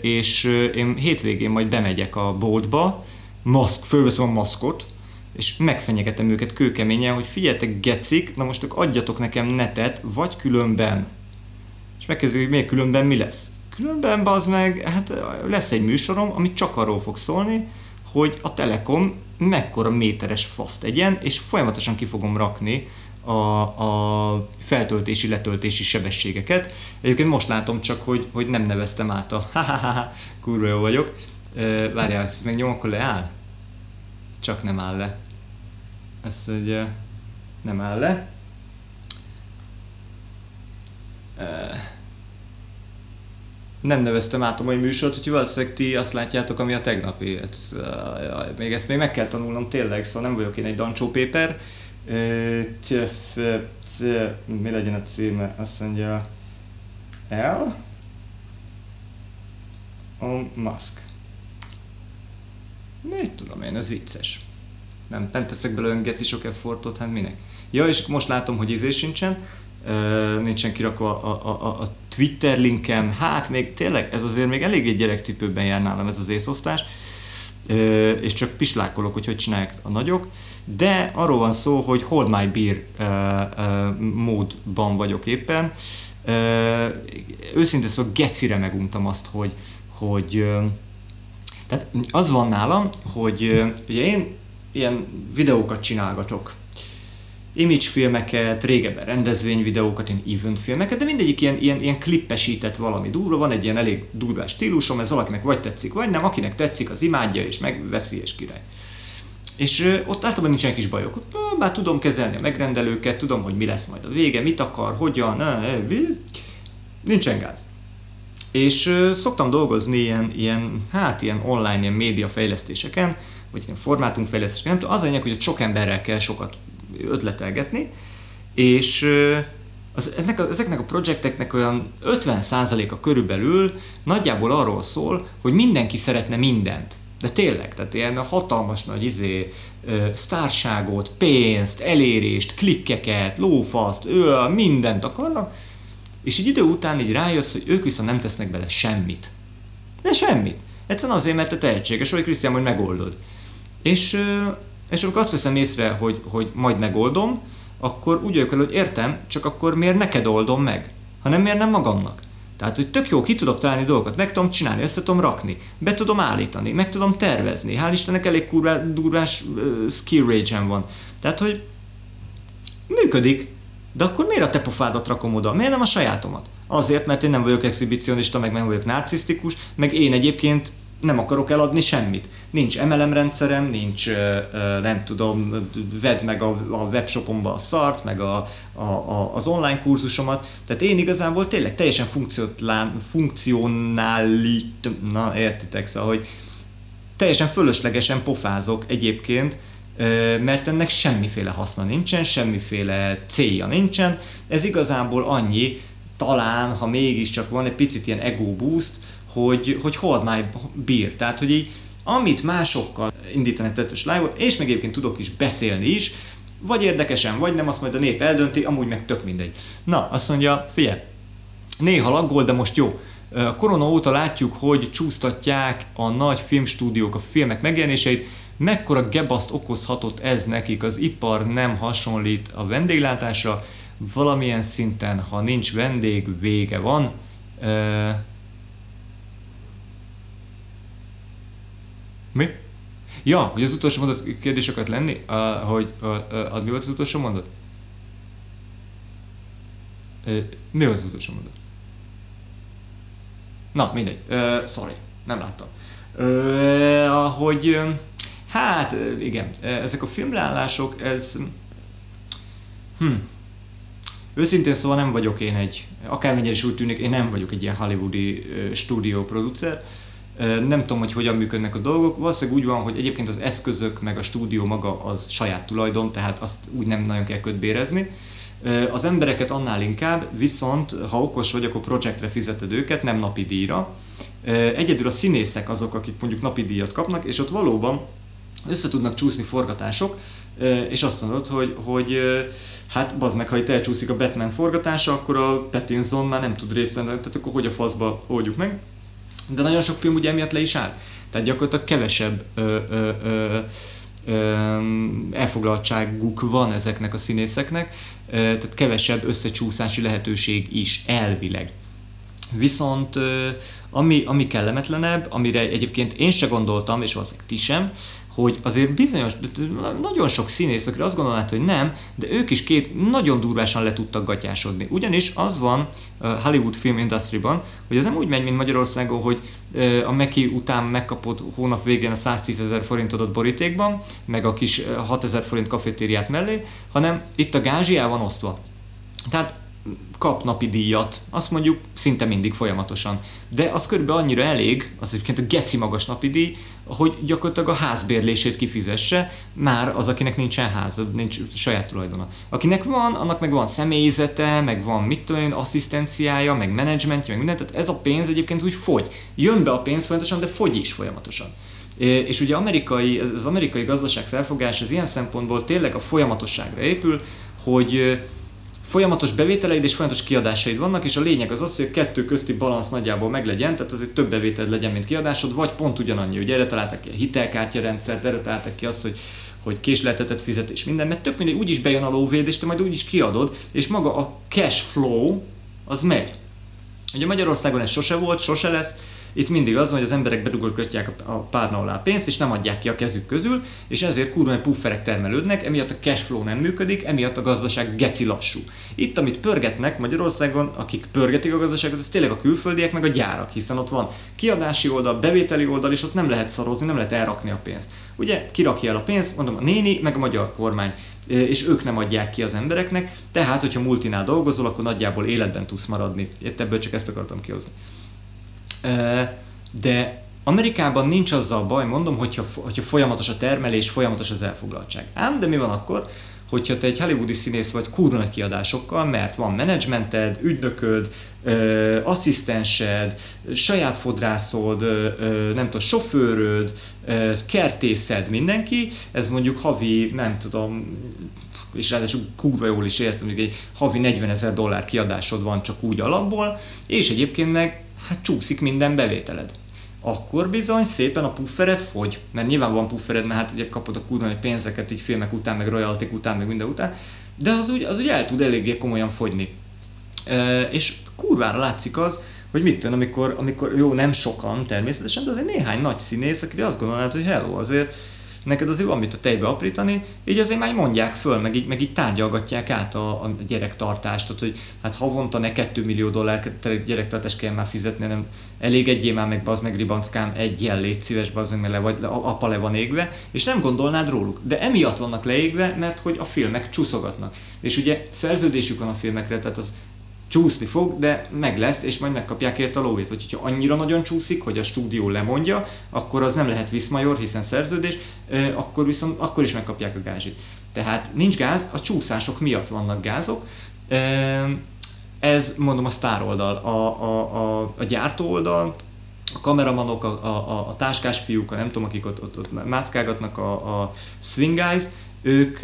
és én hétvégén majd bemegyek a boltba, maszk, fölveszem a maszkot, és megfenyegetem őket kőkeményen, hogy figyeljetek, gecik, na most adjatok nekem netet, vagy különben és megkezdjük, hogy miért különben mi lesz. Különben az meg, hát lesz egy műsorom, ami csak arról fog szólni, hogy a Telekom mekkora méteres faszt tegyen, és folyamatosan ki fogom rakni a, a feltöltési, letöltési sebességeket. Egyébként most látom csak, hogy, hogy nem neveztem át a ha kurva jó vagyok. Várjál, ezt megnyom, akkor leáll? Csak nem áll le. Ez egy nem áll le. Nem neveztem át a mai műsort, úgyhogy valószínűleg ti azt látjátok, ami a tegnapi. Hát ez, még ezt még meg kell tanulnom tényleg, szóval nem vagyok én egy Dancsó Péper. Mi legyen a címe? Azt mondja El on Musk. Mit tudom én, ez vicces. Nem, nem teszek belőle geci sok effortot, hát minek. Ja, és most látom, hogy izé sincsen nincsen kirakva a, a, a, Twitter linkem, hát még tényleg ez azért még eléggé gyerekcipőben jár nálam ez az észosztás, és csak pislákolok, hogy hogy csinálják a nagyok, de arról van szó, hogy hold my beer módban vagyok éppen. Őszintén szóval gecire meguntam azt, hogy, hogy tehát az van nálam, hogy ugye én ilyen videókat csinálgatok, image filmeket, régebben rendezvényvideókat, ilyen event filmeket, de mindegyik ilyen, ilyen, ilyen klippesített valami durva, van egy ilyen elég durvás stílusom, ez valakinek vagy tetszik, vagy nem, akinek tetszik, az imádja és megveszi és király. És ott általában nincsenek is bajok. Bár tudom kezelni a megrendelőket, tudom, hogy mi lesz majd a vége, mit akar, hogyan, nincsen gáz. És ö, szoktam dolgozni ilyen, ilyen, hát ilyen online, ilyen média fejlesztéseken, vagy ilyen formátumfejlesztéseken, nem tudom, az a lényeg, hogy sok emberrel kell sokat ötletelgetni, és az, ennek a, ezeknek a projekteknek olyan 50%-a körülbelül nagyjából arról szól, hogy mindenki szeretne mindent. De tényleg, tehát ilyen hatalmas nagy izé, sztárságot, pénzt, elérést, klikkeket, lófaszt, ő, mindent akarnak, és egy idő után így rájössz, hogy ők viszont nem tesznek bele semmit. De semmit. Egyszerűen azért, mert te tehetséges vagy, Krisztián, hogy megoldod. És, és amikor azt veszem észre, hogy, hogy majd megoldom, akkor úgy vagyok el, hogy értem, csak akkor miért neked oldom meg, hanem miért nem magamnak. Tehát, hogy tök jó, ki tudok találni dolgokat, meg tudom csinálni, össze tudom rakni, be tudom állítani, meg tudom tervezni. Hál' Istennek elég kurva, durvás uh, skill rage van. Tehát, hogy működik, de akkor miért a te pofádat rakom oda? Miért nem a sajátomat? Azért, mert én nem vagyok exhibicionista, meg nem vagyok narcisztikus, meg én egyébként nem akarok eladni semmit. Nincs MLM rendszerem, nincs, nem tudom, vedd meg a, a webshopomba a szart, meg a, a, a, az online kurzusomat. Tehát én igazából tényleg teljesen funkcionálít, na értitek, szóval, hogy teljesen fölöslegesen pofázok egyébként, mert ennek semmiféle haszna nincsen, semmiféle célja nincsen. Ez igazából annyi, talán, ha mégiscsak van egy picit ilyen ego boost, hogy, hogy hold my beer. Tehát, hogy így, amit másokkal indítani tettes live-ot, és meg egyébként tudok is beszélni is, vagy érdekesen, vagy nem, azt majd a nép eldönti, amúgy meg tök mindegy. Na, azt mondja, figyelj, néha laggol, de most jó. A korona óta látjuk, hogy csúsztatják a nagy filmstúdiók a filmek megjelenéseit, mekkora gebaszt okozhatott ez nekik, az ipar nem hasonlít a vendéglátásra, valamilyen szinten, ha nincs vendég, vége van. Mi? Ja, hogy az utolsó mondat kérdéseket lenni, uh, hogy uh, uh, mi volt az utolsó mondat? Uh, mi volt az utolsó mondat? Na, mindegy. Uh, sorry, nem láttam. Uh, hogy, hát igen, ezek a filmleállások, ez... Hm, Őszintén szóval nem vagyok én egy, akármennyire is úgy tűnik, én nem vagyok egy ilyen hollywoodi uh, stúdióproducer. Nem tudom, hogy hogyan működnek a dolgok. Valószínűleg úgy van, hogy egyébként az eszközök meg a stúdió maga az saját tulajdon, tehát azt úgy nem nagyon kell kötbérezni. Az embereket annál inkább, viszont ha okos vagy, akkor projektre fizeted őket, nem napi díjra. Egyedül a színészek azok, akik mondjuk napi díjat kapnak, és ott valóban össze tudnak csúszni forgatások, és azt mondod, hogy, hogy hát bazd meg, ha itt elcsúszik a Batman forgatása, akkor a Pattinson már nem tud részt venni, tehát akkor hogy a faszba oldjuk meg. De nagyon sok film ugye emiatt le is állt. Tehát gyakorlatilag kevesebb ö, ö, ö, ö, elfoglaltságuk van ezeknek a színészeknek, ö, tehát kevesebb összecsúszási lehetőség is elvileg. Viszont ami, ami kellemetlenebb, amire egyébként én se gondoltam, és valószínűleg ti sem, hogy azért bizonyos, nagyon sok színész, akire azt gondolnád, hogy nem, de ők is két nagyon durvásan le tudtak gatyásodni. Ugyanis az van Hollywood Film Industry-ban, hogy ez nem úgy megy, mint Magyarországon, hogy a Meki után megkapott hónap végén a 110 ezer forintot borítékban, meg a kis 6 ezer forint kafetériát mellé, hanem itt a gázsiá van osztva. Tehát kap napi díjat, azt mondjuk szinte mindig folyamatosan. De az körülbelül annyira elég, az egyébként a geci magas napi díj, hogy gyakorlatilag a házbérlését kifizesse, már az, akinek nincsen ház, nincs saját tulajdona. Akinek van, annak meg van személyzete, meg van mit tudom asszisztenciája, meg menedzsmentje, meg minden, tehát ez a pénz egyébként úgy fogy. Jön be a pénz folyamatosan, de fogy is folyamatosan. És ugye amerikai, az amerikai gazdaság felfogás az ilyen szempontból tényleg a folyamatosságra épül, hogy folyamatos bevételeid és folyamatos kiadásaid vannak, és a lényeg az az, hogy a kettő közti balansz nagyjából meglegyen, tehát azért több bevételed legyen, mint kiadásod, vagy pont ugyanannyi. Ugye erre találtak ki a hitelkártyarendszert, erre találtak ki azt, hogy hogy késleltetett fizetés, minden, mert tök mindegy, úgyis bejön a lóvéd, és te majd úgyis kiadod, és maga a cash flow az megy. Ugye Magyarországon ez sose volt, sose lesz, itt mindig az van, hogy az emberek bedugosgatják a párna alá pénzt, és nem adják ki a kezük közül, és ezért kurva pufferek termelődnek, emiatt a cash flow nem működik, emiatt a gazdaság geci lassú. Itt, amit pörgetnek Magyarországon, akik pörgetik a gazdaságot, ez tényleg a külföldiek meg a gyárak, hiszen ott van kiadási oldal, bevételi oldal, és ott nem lehet szarozni, nem lehet elrakni a pénzt. Ugye, kirakja el a pénzt, mondom, a néni, meg a magyar kormány és ők nem adják ki az embereknek, tehát, hogyha multinál dolgozol, akkor nagyjából életben tudsz maradni. Itt ebből csak ezt akartam kihozni. De Amerikában nincs azzal baj, mondom, hogyha, hogyha folyamatos a termelés, folyamatos az elfoglaltság. Ám, de mi van akkor, hogyha te egy hollywoodi színész vagy kurva kiadásokkal, mert van menedzsmented, ügynököd, ö, asszisztensed, saját fodrászod, ö, nem tudom, sofőröd, ö, kertészed, mindenki, ez mondjuk havi, nem tudom, és ráadásul kurva jól is éreztem, hogy egy havi 40 ezer dollár kiadásod van csak úgy alapból, és egyébként meg hát csúszik minden bevételed akkor bizony szépen a puffered fogy, mert nyilván van puffered, mert hát ugye kapod a kurva hogy pénzeket így filmek után, meg royaltik után, meg minden után, de az úgy, az úgy el tud eléggé komolyan fogyni. E, és kurvára látszik az, hogy mit tudom, amikor, amikor jó, nem sokan természetesen, de azért néhány nagy színész, akire azt gondolnád, hogy hello, azért neked azért van mit a tejbe aprítani, így azért már mondják föl, meg így, meg így tárgyalgatják át a, a gyerektartást, tehát hogy hát havonta ne 2 millió dollár gyerektartást kell már fizetni, nem elég egyé már meg bazd meg ribanckám, egy ilyen légy szíves bazd meg, le vagy, apa le van égve, és nem gondolnád róluk. De emiatt vannak leégve, mert hogy a filmek csúszogatnak. És ugye szerződésük van a filmekre, tehát az csúszni fog, de meg lesz, és majd megkapják érte a lóvét. Vagy hogyha annyira nagyon csúszik, hogy a stúdió lemondja, akkor az nem lehet viszmajor, hiszen szerződés, akkor viszont akkor is megkapják a gázsit. Tehát nincs gáz, a csúszások miatt vannak gázok. Ez mondom a sztár oldal, a, a, a, a gyártó oldal, a kameramanok, a, a, a táskás fiúk, a nem tudom, akik ott, ott, ott mászkálgatnak, a, a swing guys, ők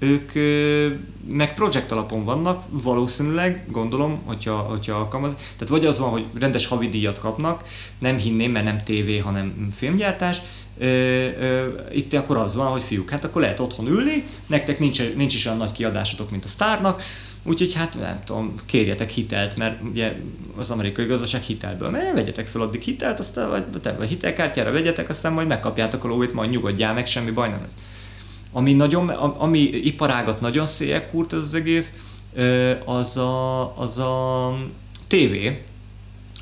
ők meg projekt alapon vannak, valószínűleg, gondolom, hogyha, hogyha alkalmaz. Tehát vagy az van, hogy rendes havidíjat kapnak, nem hinném, mert nem tévé, hanem filmgyártás, itt akkor az van, hogy fiúk, hát akkor lehet otthon ülni, nektek nincs, nincs is olyan nagy kiadásotok, mint a sztárnak, úgyhogy hát nem tudom, kérjetek hitelt, mert ugye az amerikai gazdaság hitelből, mert vegyetek fel addig hitelt, aztán vagy, vagy hitelkártyára vegyetek, aztán majd megkapjátok a lóvét, majd nyugodjál meg, semmi baj nem ez. Ami, nagyon, ami iparágat nagyon széjek kurt az egész, az a, az a tévé,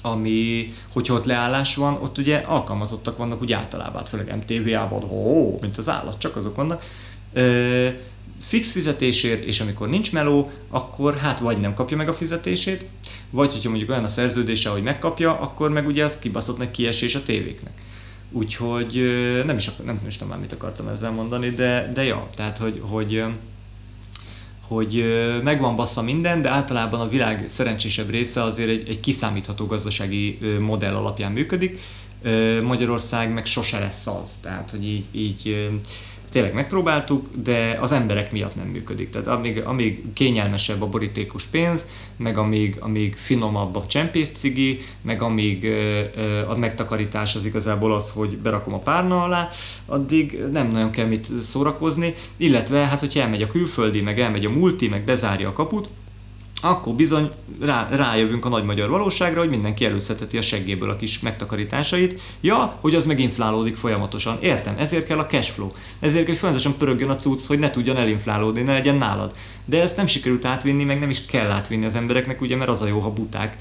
ami, hogyha ott leállás van, ott ugye alkalmazottak vannak úgy általában, hát főleg MTV-ában, ó, mint az állat, csak azok vannak. Fix fizetésért, és amikor nincs meló, akkor hát vagy nem kapja meg a fizetését, vagy hogyha mondjuk olyan a szerződése, hogy megkapja, akkor meg ugye az kibaszott neki kiesés a tévéknek. Úgyhogy nem is, nem is tudom már mit akartam ezzel mondani, de, de ja, tehát hogy, hogy hogy megvan bassza minden, de általában a világ szerencsésebb része azért egy, egy kiszámítható gazdasági modell alapján működik. Magyarország meg sose lesz az, tehát hogy így, így tényleg megpróbáltuk, de az emberek miatt nem működik. Tehát amíg, amíg kényelmesebb a borítékos pénz, meg amíg, amíg finomabb a csempész cigi, meg amíg ö, a megtakarítás az igazából az, hogy berakom a párna alá, addig nem nagyon kell mit szórakozni, illetve hát, hogyha elmegy a külföldi, meg elmegy a multi, meg bezárja a kaput, akkor bizony rá, rájövünk a nagy magyar valóságra, hogy mindenki előszedheti a seggéből a kis megtakarításait. Ja, hogy az meg inflálódik folyamatosan. Értem, ezért kell a cashflow. Ezért kell, hogy folyamatosan pörögjön a cucc, hogy ne tudjon elinflálódni, ne legyen nálad. De ezt nem sikerült átvinni, meg nem is kell átvinni az embereknek, ugye, mert az a jó, ha buták,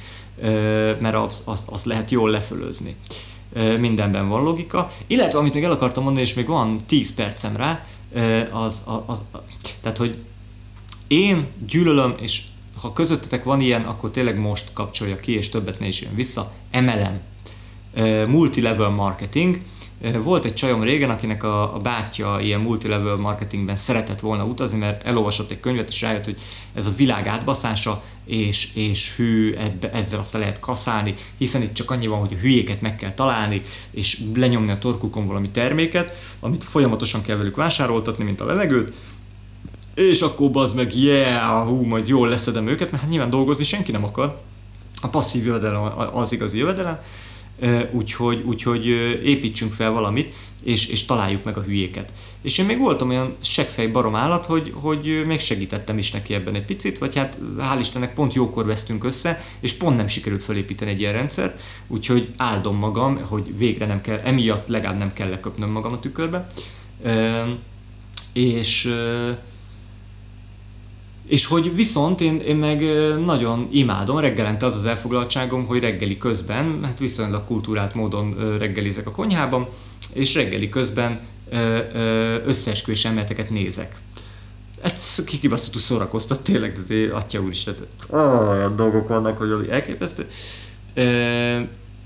mert azt az, az lehet jól lefölözni. Mindenben van logika. Illetve, amit még el akartam mondani, és még van 10 percem rá, az, az, az tehát, hogy én gyűlölöm, és ha közöttetek van ilyen, akkor tényleg most kapcsolja ki, és többet ne is jön vissza. MLM. Multilevel marketing. Volt egy csajom régen, akinek a, a bátyja ilyen multilevel marketingben szeretett volna utazni, mert elolvasott egy könyvet, és rájött, hogy ez a világ átbaszása, és, és hű, ebbe, ezzel azt lehet kaszálni, hiszen itt csak annyi van, hogy a hülyéket meg kell találni, és lenyomni a torkukon valami terméket, amit folyamatosan kell velük vásároltatni, mint a levegőt, és akkor az meg, yeah, hú, majd jól leszedem őket, mert hát nyilván dolgozni senki nem akar. A passzív jövedelem az igazi jövedelem, úgyhogy, úgyhogy építsünk fel valamit, és, és találjuk meg a hülyéket. És én még voltam olyan seggfej barom állat, hogy, hogy még segítettem is neki ebben egy picit, vagy hát hál' Istennek pont jókor vesztünk össze, és pont nem sikerült felépíteni egy ilyen rendszert, úgyhogy áldom magam, hogy végre nem kell, emiatt legalább nem kell leköpnöm magam a tükörbe. És és hogy viszont én, én meg nagyon imádom, reggelente az az elfoglaltságom, hogy reggeli közben, hát viszonylag kultúrált módon reggelizek a konyhában, és reggeli közben összeesküvés elméleteket nézek. Ez kikibaszottul szórakoztat tényleg, de atya úr is, tehát olyan dolgok vannak, hogy elképesztő.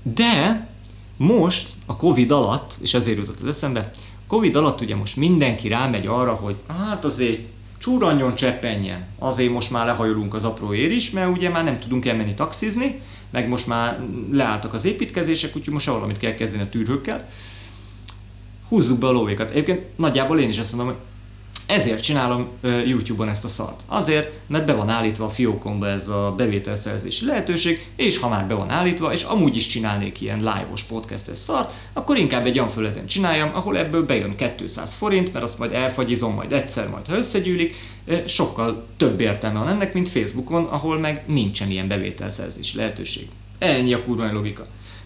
De most a Covid alatt, és ezért jutott az eszembe, Covid alatt ugye most mindenki rámegy arra, hogy hát azért csúranjon cseppenjen. Azért most már lehajolunk az apró ér is, mert ugye már nem tudunk elmenni taxizni, meg most már leálltak az építkezések, úgyhogy most valamit kell kezdeni a tűrhőkkel. Húzzuk be a lóvékat. Egyébként nagyjából én is azt mondom, hogy ezért csinálom YouTube-on ezt a szart. Azért, mert be van állítva a fiókomba ez a bevételszerzési lehetőség, és ha már be van állítva, és amúgy is csinálnék ilyen live-os podcastes szart, akkor inkább egy olyan föleten csináljam, ahol ebből bejön 200 forint, mert azt majd elfagyizom majd egyszer, majd ha összegyűlik, sokkal több értelme van ennek, mint Facebookon, ahol meg nincsen ilyen bevételszerzési lehetőség. Ennyi a kurva logika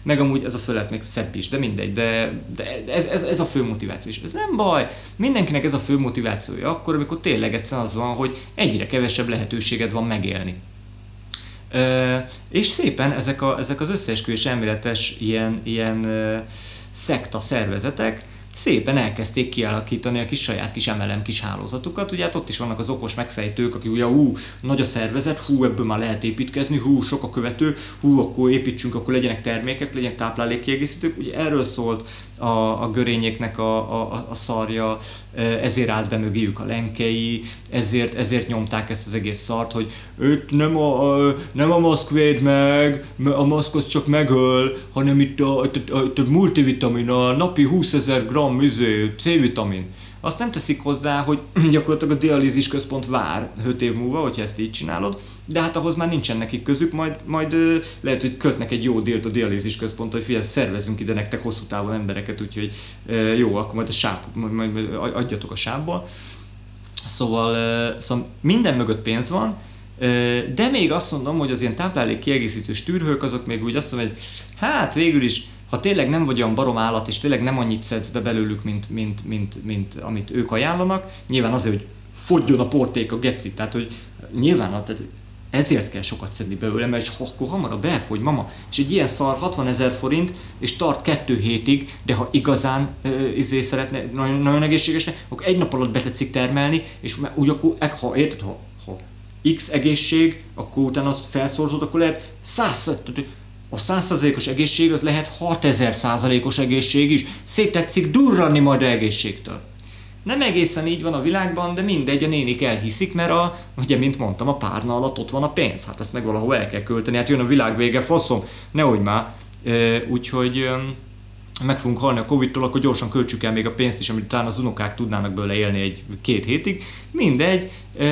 meg amúgy ez a fölött még szebb is, de mindegy, de, de ez, ez, ez a fő motiváció is. Ez nem baj, mindenkinek ez a fő motivációja akkor, amikor tényleg egyszer az van, hogy egyre kevesebb lehetőséged van megélni. Ö, és szépen ezek, a, ezek az összeesküvés elméletes ilyen, ilyen ö, szekta szervezetek, szépen elkezdték kialakítani a kis saját kis MLM kis hálózatukat. Ugye hát ott is vannak az okos megfejtők, akik ugye hú, nagy a szervezet, hú, ebből már lehet építkezni, hú, sok a követő, hú, akkor építsünk, akkor legyenek termékek, legyenek táplálékkiegészítők. Ugye erről szólt a, a görényeknek a, a, a szarja, ezért állt be mögéjük a lenkei, ezért, ezért nyomták ezt az egész szart, hogy őt nem a, nem a maszk véd meg, a maszk az csak megöl, hanem itt a, a, a, a multivitamin, a napi 20 ezer gram izé, C-vitamin azt nem teszik hozzá, hogy gyakorlatilag a dialízis központ vár 5 év múlva, hogyha ezt így csinálod, de hát ahhoz már nincsen nekik közük, majd, majd lehet, hogy kötnek egy jó dílt a dialízis központ, hogy figyelj, szervezünk ide nektek hosszú távon embereket, úgyhogy jó, akkor majd a sáv, majd, majd adjatok a sávból. Szóval, szóval minden mögött pénz van, de még azt mondom, hogy az ilyen táplálék kiegészítő stűrhők, azok még úgy azt mondom, hogy hát végül is ha tényleg nem vagy olyan barom állat, és tényleg nem annyit szedsz be belőlük, mint, mint, mint, mint amit ők ajánlanak, nyilván azért, hogy fogjon a porték a geci, tehát hogy nyilván tehát ezért kell sokat szedni belőle, mert akkor hamarabb elfogy, mama. És egy ilyen szar 60 ezer forint, és tart kettő hétig, de ha igazán uh, izé szeretne, nagyon, nagyon egészségesnek, akkor egy nap alatt betetszik termelni, és úgy akkor, ha érted, ha, ha X egészség, akkor utána azt felszorzod, akkor lehet 100, a százszerzékos egészség az lehet 6000 százalékos egészség is. Széttetszik durranni majd a egészségtől. Nem egészen így van a világban, de mindegy, a nénik elhiszik, mert a, ugye, mint mondtam, a párna alatt ott van a pénz. Hát ezt meg valahol el kell költeni, hát jön a világ vége, faszom, nehogy már. E, úgyhogy e, meg fogunk halni a Covid-tól, akkor gyorsan költsük el még a pénzt is, amit talán az unokák tudnának belőle élni egy-két hétig. Mindegy, e,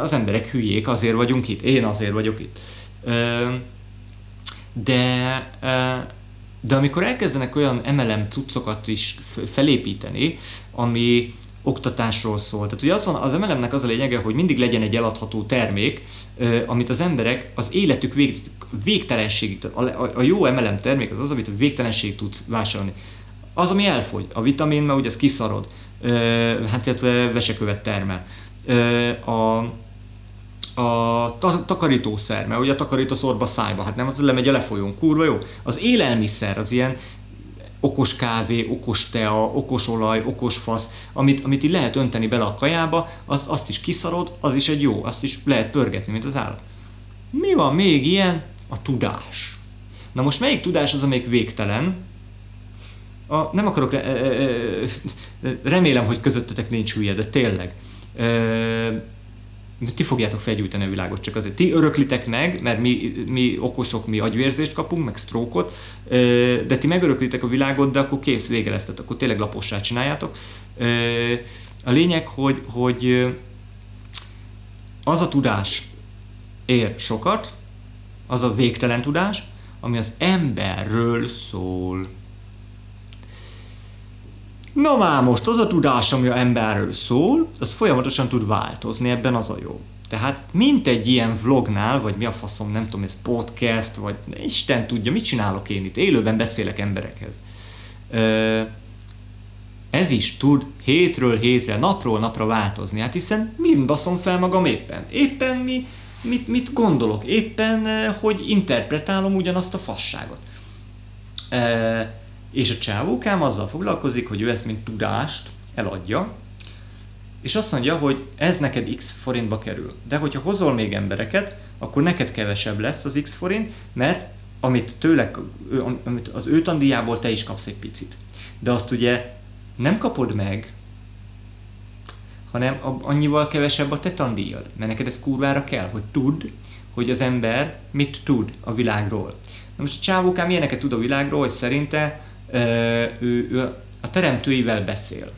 az emberek hülyék, azért vagyunk itt. Én azért vagyok itt. E, de, de amikor elkezdenek olyan MLM cuccokat is felépíteni, ami oktatásról szól. Tehát ugye az, van, az MLM-nek az a lényege, hogy mindig legyen egy eladható termék, amit az emberek az életük vég, végtelenségig, a, a, jó MLM termék az az, amit a végtelenségig tudsz vásárolni. Az, ami elfogy, a vitamin, mert ugye ez kiszarod, hát illetve vesekövet termel. A, a takarítószer, mert ugye a takarít a szorba szájba, hát nem az lemegy a lefolyón, kurva jó. Az élelmiszer, az ilyen okos kávé, okos tea, okos olaj, okos fasz, amit, amit így lehet önteni bele a kajába, az, azt is kiszarod, az is egy jó, azt is lehet pörgetni, mint az állat. Mi van még ilyen? A tudás. Na most melyik tudás az, amelyik végtelen? A, nem akarok, re, remélem, hogy közöttetek nincs hülye, de tényleg ti fogjátok felgyújtani a világot, csak azért ti öröklitek meg, mert mi, mi okosok, mi agyvérzést kapunk, meg sztrókot, de ti megöröklitek a világot, de akkor kész, vége lesz, tehát akkor tényleg lapossá csináljátok. A lényeg, hogy, hogy az a tudás ér sokat, az a végtelen tudás, ami az emberről szól. Na már most az a tudás, ami a emberről szól, az folyamatosan tud változni, ebben az a jó. Tehát mint egy ilyen vlognál, vagy mi a faszom, nem tudom, ez podcast, vagy Isten tudja, mit csinálok én itt, élőben beszélek emberekhez. Ez is tud hétről hétre, napról napra változni, hát hiszen mi baszom fel magam éppen? Éppen mi, mit, mit gondolok? Éppen, hogy interpretálom ugyanazt a fasságot. És a csávókám azzal foglalkozik, hogy ő ezt mint tudást eladja, és azt mondja, hogy ez neked x forintba kerül. De hogyha hozol még embereket, akkor neked kevesebb lesz az x forint, mert amit tőle, amit az ő tandíjából te is kapsz egy picit. De azt ugye nem kapod meg, hanem annyival kevesebb a te tandíjad. Mert neked ez kurvára kell, hogy tudd, hogy az ember mit tud a világról. Na most a csávókám ilyeneket tud a világról, hogy szerinte ő, ő a teremtőivel beszél.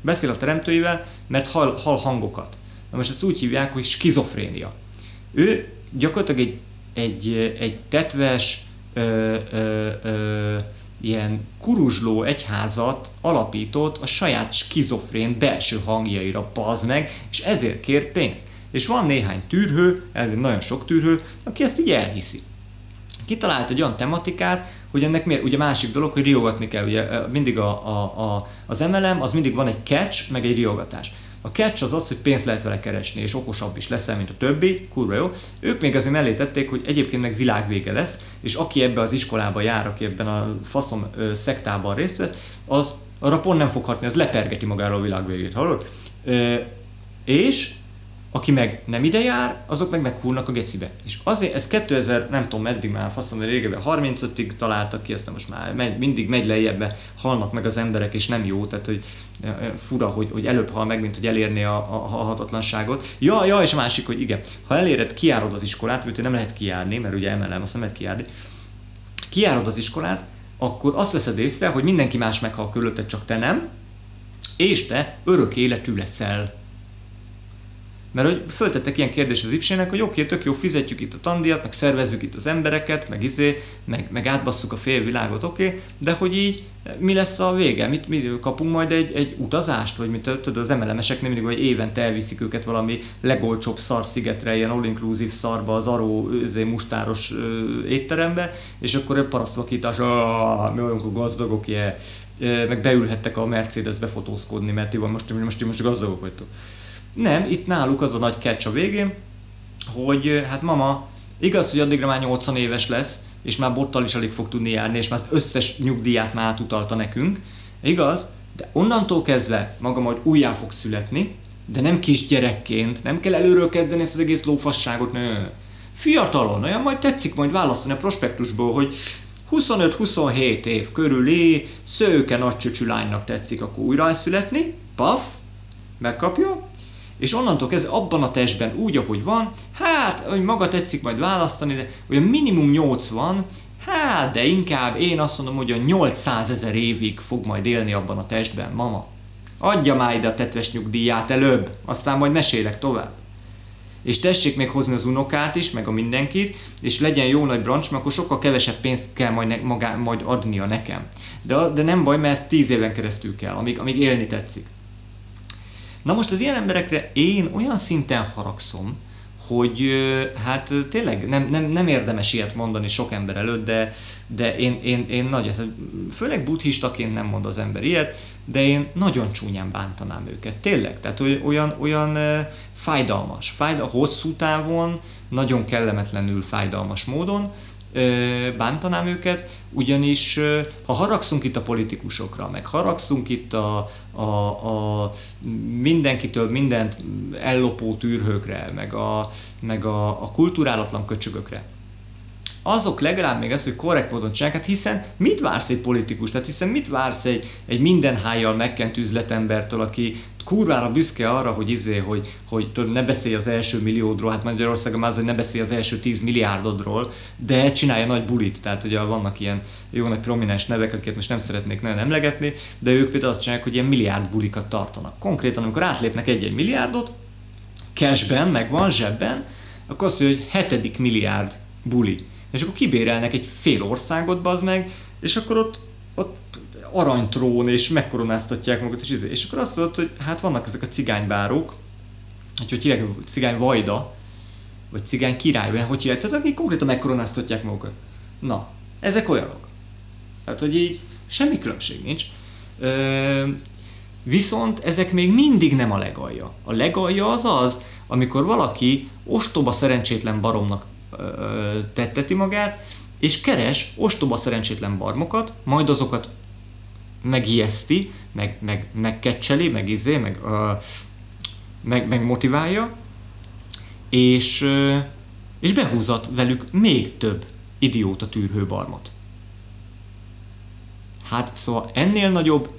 Beszél a teremtőivel, mert hall, hall hangokat. Na most ezt úgy hívják, hogy skizofrénia. Ő gyakorlatilag egy, egy, egy tetves, ö, ö, ö, ilyen kuruzsló egyházat alapított a saját skizofrén belső hangjaira, paz meg, és ezért kér pénzt. És van néhány tűrhő, elvég nagyon sok tűrhő, aki ezt így elhiszi. Kitalált egy olyan tematikát, hogy ennek miért, ugye másik dolog, hogy riogatni kell, ugye mindig a, a, a, az MLM, az mindig van egy catch, meg egy riogatás. A catch az az, hogy pénzt lehet vele keresni, és okosabb is leszel, mint a többi, kurva jó. Ők még azért mellé tették, hogy egyébként meg világvége lesz, és aki ebbe az iskolába jár, aki ebben a faszom ö, szektában részt vesz, az arra pont nem fog hatni, az lepergeti magáról a világvégét, hallod? Ö, és aki meg nem ide jár, azok meg meghúlnak a gecibe. És azért, ez 2000, nem tudom meddig már, faszom, de régebben 35-ig találtak ki, aztán most már megy, mindig megy lejjebbe, halnak meg az emberek, és nem jó, tehát hogy fura, hogy, hogy előbb hal meg, mint hogy elérni a, a, a hatatlanságot. Ja, ja, és másik, hogy igen, ha eléred, kiárod az iskolát, mert nem lehet kijárni, mert ugye emelem, azt nem lehet kijárni, kiárod az iskolát, akkor azt veszed észre, hogy mindenki más meghal körülötted, csak te nem, és te örök életű leszel. Mert hogy föltettek ilyen kérdést az ipsének, hogy oké, okay, tök jó, fizetjük itt a tandíjat, meg szervezzük itt az embereket, meg izé, meg, meg átbasszuk a fél világot, oké, okay, de hogy így mi lesz a vége? Mit, mit kapunk majd egy, egy utazást, vagy mit tudod, az MLM-eseknél mindig, hogy évente elviszik őket valami legolcsóbb szar szigetre, ilyen all-inclusive szarba, az aró izé, mustáros ö, étterembe, és akkor egy parasztvakítás, mi a gazdagok, yeah. meg beülhettek a Mercedesbe fotózkodni, mert van most, most, most gazdagok vagytok. Nem, itt náluk az a nagy catch a végén, hogy hát mama, igaz, hogy addigra már 80 éves lesz, és már bottal is alig fog tudni járni, és már az összes nyugdíját már átutalta nekünk, igaz? De onnantól kezdve maga majd újjá fog születni, de nem kisgyerekként, nem kell előről kezdeni ezt az egész lófasságot, nő. Fiatalon, olyan majd tetszik majd választani a prospektusból, hogy 25-27 év körüli szőke nagycsöcsű lánynak tetszik akkor újra születni, paf, megkapja, és onnantól kezdve abban a testben úgy, ahogy van, hát, hogy maga tetszik majd választani, de olyan minimum 80, hát, de inkább én azt mondom, hogy a 800 ezer évig fog majd élni abban a testben, mama. Adja már ide a tetves nyugdíját előbb, aztán majd mesélek tovább. És tessék még hozni az unokát is, meg a mindenkit, és legyen jó nagy brancs, mert akkor sokkal kevesebb pénzt kell majd, ne, magá, majd adnia nekem. De, de nem baj, mert ez tíz éven keresztül kell, amíg, amíg élni tetszik. Na most az ilyen emberekre én olyan szinten haragszom, hogy hát tényleg nem, nem, nem érdemes ilyet mondani sok ember előtt, de, de én, én, én nagy, főleg buddhistaként nem mond az ember ilyet, de én nagyon csúnyán bántanám őket, tényleg, tehát olyan, olyan fájdalmas, fájdal, hosszú távon, nagyon kellemetlenül fájdalmas módon, bántanám őket, ugyanis ha haragszunk itt a politikusokra, meg haragszunk itt a, a, a mindenkitől mindent ellopó tűrhőkre, meg a, meg a, a kulturálatlan köcsögökre, azok legalább még ezt, hogy korrekt módon csinálják, hát hiszen mit vársz egy politikus, tehát hiszen mit vársz egy, egy mindenhájjal megkent üzletembertől, aki kurvára büszke arra, hogy izé, hogy, hogy ne beszélj az első milliódról, hát Magyarországon már az, hogy ne beszélj az első 10 milliárdodról, de csinálja nagy bulit, tehát ugye vannak ilyen jó nagy prominens nevek, akiket most nem szeretnék nagyon emlegetni, de ők például azt csinálják, hogy ilyen milliárd bulikat tartanak. Konkrétan, amikor átlépnek egy-egy milliárdot, cashben, meg van zsebben, akkor azt mondja, hogy hetedik milliárd buli. És akkor kibérelnek egy fél országot, az meg, és akkor ott, ott aranytrón, és megkoronáztatják magukat, és, izé. és akkor azt mondod, hogy hát vannak ezek a cigánybárok, hogy hívják, cigány vajda, vagy cigány király, vagy hogy hívják, tehát akik konkrétan megkoronáztatják magukat. Na, ezek olyanok. Tehát, hogy így semmi különbség nincs. Ö, viszont ezek még mindig nem a legalja. A legalja az az, amikor valaki ostoba szerencsétlen baromnak tetteti magát, és keres ostoba szerencsétlen barmokat, majd azokat megijeszti, meg, meg, megkecseli, meg izé, meg, ö, meg, meg motiválja, és, ö, és behúzat velük még több idióta tűrhőbarmot. Hát szóval ennél nagyobb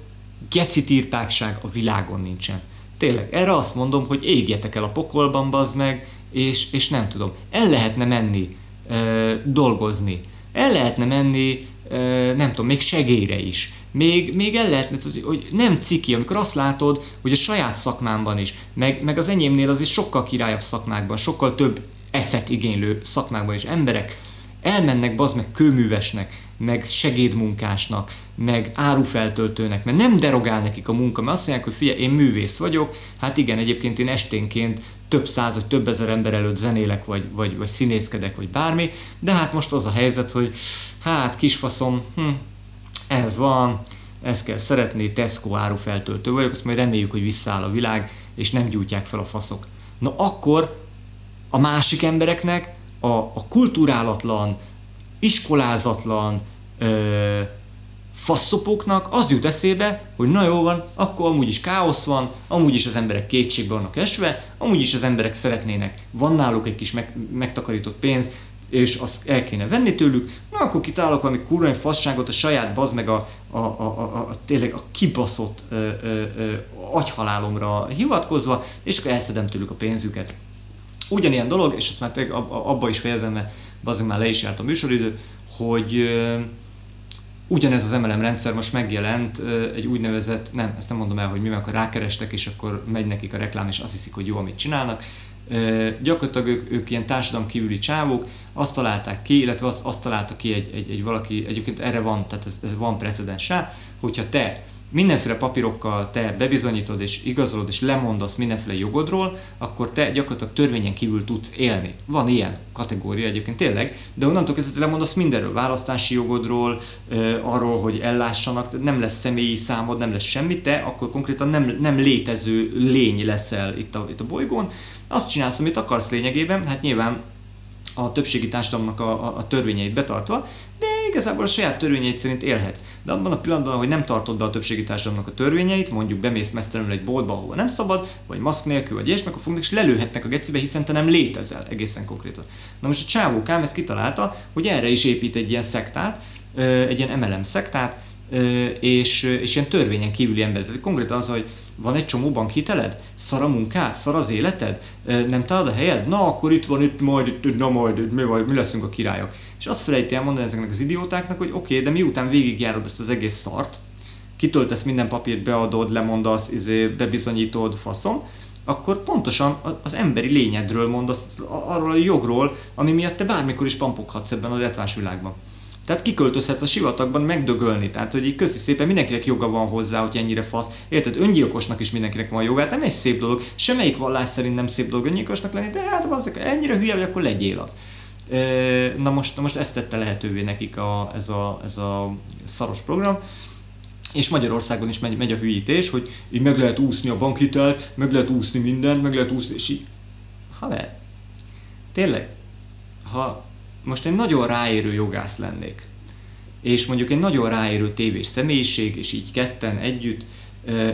geci tirpákság a világon nincsen. Tényleg, erre azt mondom, hogy égjetek el a pokolban, bazd meg, és, és nem tudom, el lehetne menni ö, dolgozni, el lehetne menni, ö, nem tudom, még segélyre is, még, még el lehetne, hogy nem ciki, amikor azt látod, hogy a saját szakmámban is, meg, meg az enyémnél azért sokkal királyabb szakmákban, sokkal több eszet igénylő szakmákban is emberek elmennek bazd meg kőművesnek, meg segédmunkásnak, meg árufeltöltőnek, mert nem derogál nekik a munka, mert azt mondják, hogy figyelj, én művész vagyok, hát igen, egyébként én esténként több száz vagy több ezer ember előtt zenélek, vagy, vagy, vagy színészkedek, vagy bármi, de hát most az a helyzet, hogy hát kisfaszom, hm, ez van, ezt kell szeretni, Tesco árufeltöltő vagyok, azt majd reméljük, hogy visszaáll a világ, és nem gyújtják fel a faszok. Na akkor a másik embereknek a, a kulturálatlan, iskolázatlan, ö, faszopóknak az jut eszébe, hogy na jó van, akkor amúgy is káosz van, amúgy is az emberek kétségbe vannak esve, amúgy is az emberek szeretnének, van náluk egy kis meg, megtakarított pénz, és azt el kéne venni tőlük, na akkor kitálok valami kurva fasságot a saját bazd meg a, a, a, a, a tényleg a kibaszott ö, ö, ö, agyhalálomra hivatkozva, és akkor elszedem tőlük a pénzüket. Ugyanilyen dolog, és ezt már abba is fejezem, mert bazd már le is járt a műsoridő, hogy ö, ugyanez az MLM rendszer most megjelent egy úgynevezett, nem, ezt nem mondom el, hogy mi, akkor rákerestek, és akkor megy nekik a reklám, és azt hiszik, hogy jó, amit csinálnak. Gyakorlatilag ők, ők ilyen társadalom kívüli csávók, azt találták ki, illetve azt, azt találta ki egy, egy, egy valaki, egyébként erre van, tehát ez, ez van precedens rá, hogyha te mindenféle papírokkal te bebizonyítod és igazolod és lemondasz mindenféle jogodról, akkor te gyakorlatilag törvényen kívül tudsz élni. Van ilyen kategória egyébként tényleg, de onnantól kezdve lemondasz mindenről, választási jogodról, arról, hogy ellássanak, nem lesz személyi számod, nem lesz semmi, te akkor konkrétan nem, nem létező lény leszel itt a, itt a bolygón. Azt csinálsz, amit akarsz lényegében, hát nyilván a többségi társadalomnak a, a, a törvényeit betartva, igazából a saját törvényeit szerint élhetsz. De abban a pillanatban, hogy nem tartod be a többségi társadalomnak a törvényeit, mondjuk bemész mesztelenül egy boltba, ahol nem szabad, vagy maszk nélkül, vagy ilyesmi, akkor fognak és lelőhetnek a gecibe, hiszen te nem létezel egészen konkrétan. Na most a csávókám ezt kitalálta, hogy erre is épít egy ilyen szektát, egy ilyen MLM szektát, és, és ilyen törvényen kívüli ember. Tehát konkrétan az, hogy van egy csomó bankhiteled? Szar a munkád? Szar az életed? Nem találod a helyed? Na, akkor itt van, itt majd, itt, na majd, mi, vagy, mi leszünk a királyok. És azt felejti el mondani ezeknek az idiótáknak, hogy oké, okay, de miután végigjárod ezt az egész szart, kitöltesz minden papírt, beadod, lemondasz, izé, bebizonyítod, faszom, akkor pontosan az emberi lényedről mondasz, arról a jogról, ami miatt te bármikor is pampoghatsz ebben a retvás világban. Tehát kiköltözhetsz a sivatagban megdögölni. Tehát, hogy így köszi szépen, mindenkinek joga van hozzá, hogy ennyire fasz. Érted? Öngyilkosnak is mindenkinek van jogát, nem egy szép dolog. Semmelyik vallás szerint nem szép dolog öngyilkosnak lenni, de hát az, ennyire hülye vagy, akkor legyél az. Na most, na most ezt tette lehetővé nekik a, ez, a, ez a szaros program. És Magyarországon is megy, megy a hülyítés, hogy így meg lehet úszni a bankhitelt, meg lehet úszni mindent, meg lehet úszni, és így, ha lehet. Tényleg, ha most egy nagyon ráérő jogász lennék, és mondjuk egy nagyon ráérő tévés személyiség, és így ketten együtt,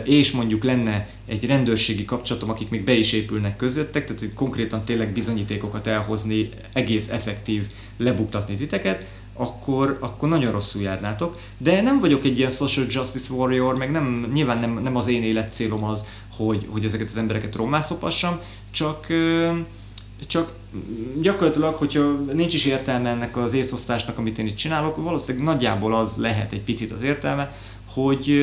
és mondjuk lenne egy rendőrségi kapcsolatom, akik még be is épülnek közöttek, tehát konkrétan tényleg bizonyítékokat elhozni, egész effektív lebuktatni titeket, akkor, akkor nagyon rosszul járnátok. De nem vagyok egy ilyen social justice warrior, meg nem, nyilván nem, nem az én életcélom az, hogy, hogy ezeket az embereket rommá szopassam, csak, csak gyakorlatilag, hogyha nincs is értelme ennek az észosztásnak, amit én itt csinálok, valószínűleg nagyjából az lehet egy picit az értelme, hogy,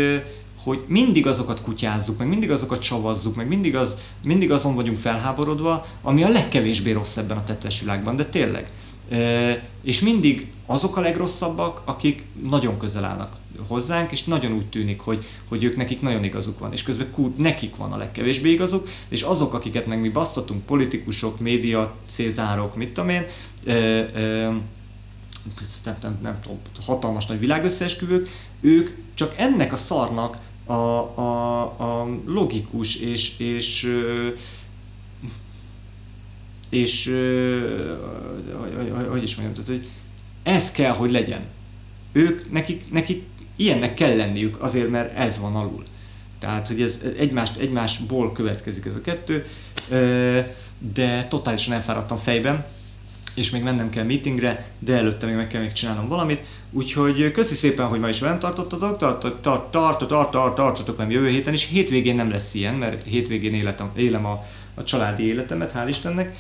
hogy mindig azokat kutyázzuk, meg mindig azokat csavazzuk, meg mindig, az, mindig azon vagyunk felháborodva, ami a legkevésbé rossz ebben a tettes világban, de tényleg. E, és mindig azok a legrosszabbak, akik nagyon közel állnak hozzánk, és nagyon úgy tűnik, hogy, hogy ők nekik nagyon igazuk van, és közben kút, nekik van a legkevésbé igazuk, és azok, akiket meg mi basztatunk, politikusok, média, cézárok, mit tudom én, e, e, nem, nem, nem hatalmas nagy világösszeesküvők, ők csak ennek a szarnak a, a, a logikus és, és és hogy is mondjam, tehát, hogy ez kell, hogy legyen. Ők, nekik, nekik ilyennek kell lenniük azért, mert ez van alul. Tehát, hogy ez egymást, egymásból következik ez a kettő, de totálisan elfáradtam fejben, és még mennem kell meetingre, de előtte még meg kell még csinálnom valamit. Úgyhogy köszi szépen, hogy ma is velem tartottatok, tart, tart, tart, tart, tart, tartsatok velem jövő héten is. Hétvégén nem lesz ilyen, mert hétvégén életem, élem a, a családi életemet, hál' Istennek.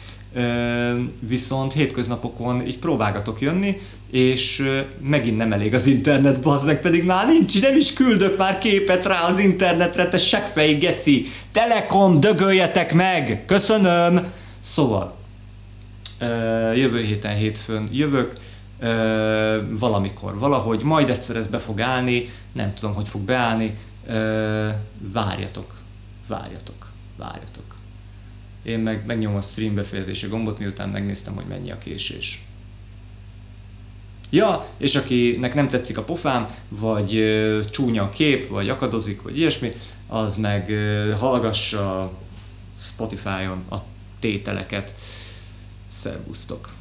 Viszont hétköznapokon így próbálgatok jönni, és megint nem elég az internet, bazd meg, pedig már nincs, nem is küldök már képet rá az internetre, te seggfej geci. Telekom, dögöljetek meg! Köszönöm! Szóval, jövő héten hétfőn jövök, valamikor, valahogy, majd egyszer ez be fog állni, nem tudom, hogy fog beállni, várjatok, várjatok, várjatok. Én meg megnyomom a stream befejezési gombot, miután megnéztem, hogy mennyi a késés. Ja, és akinek nem tetszik a pofám, vagy csúnya a kép, vagy akadozik, vagy ilyesmi, az meg hallgassa Spotify-on a tételeket. Szervusztok!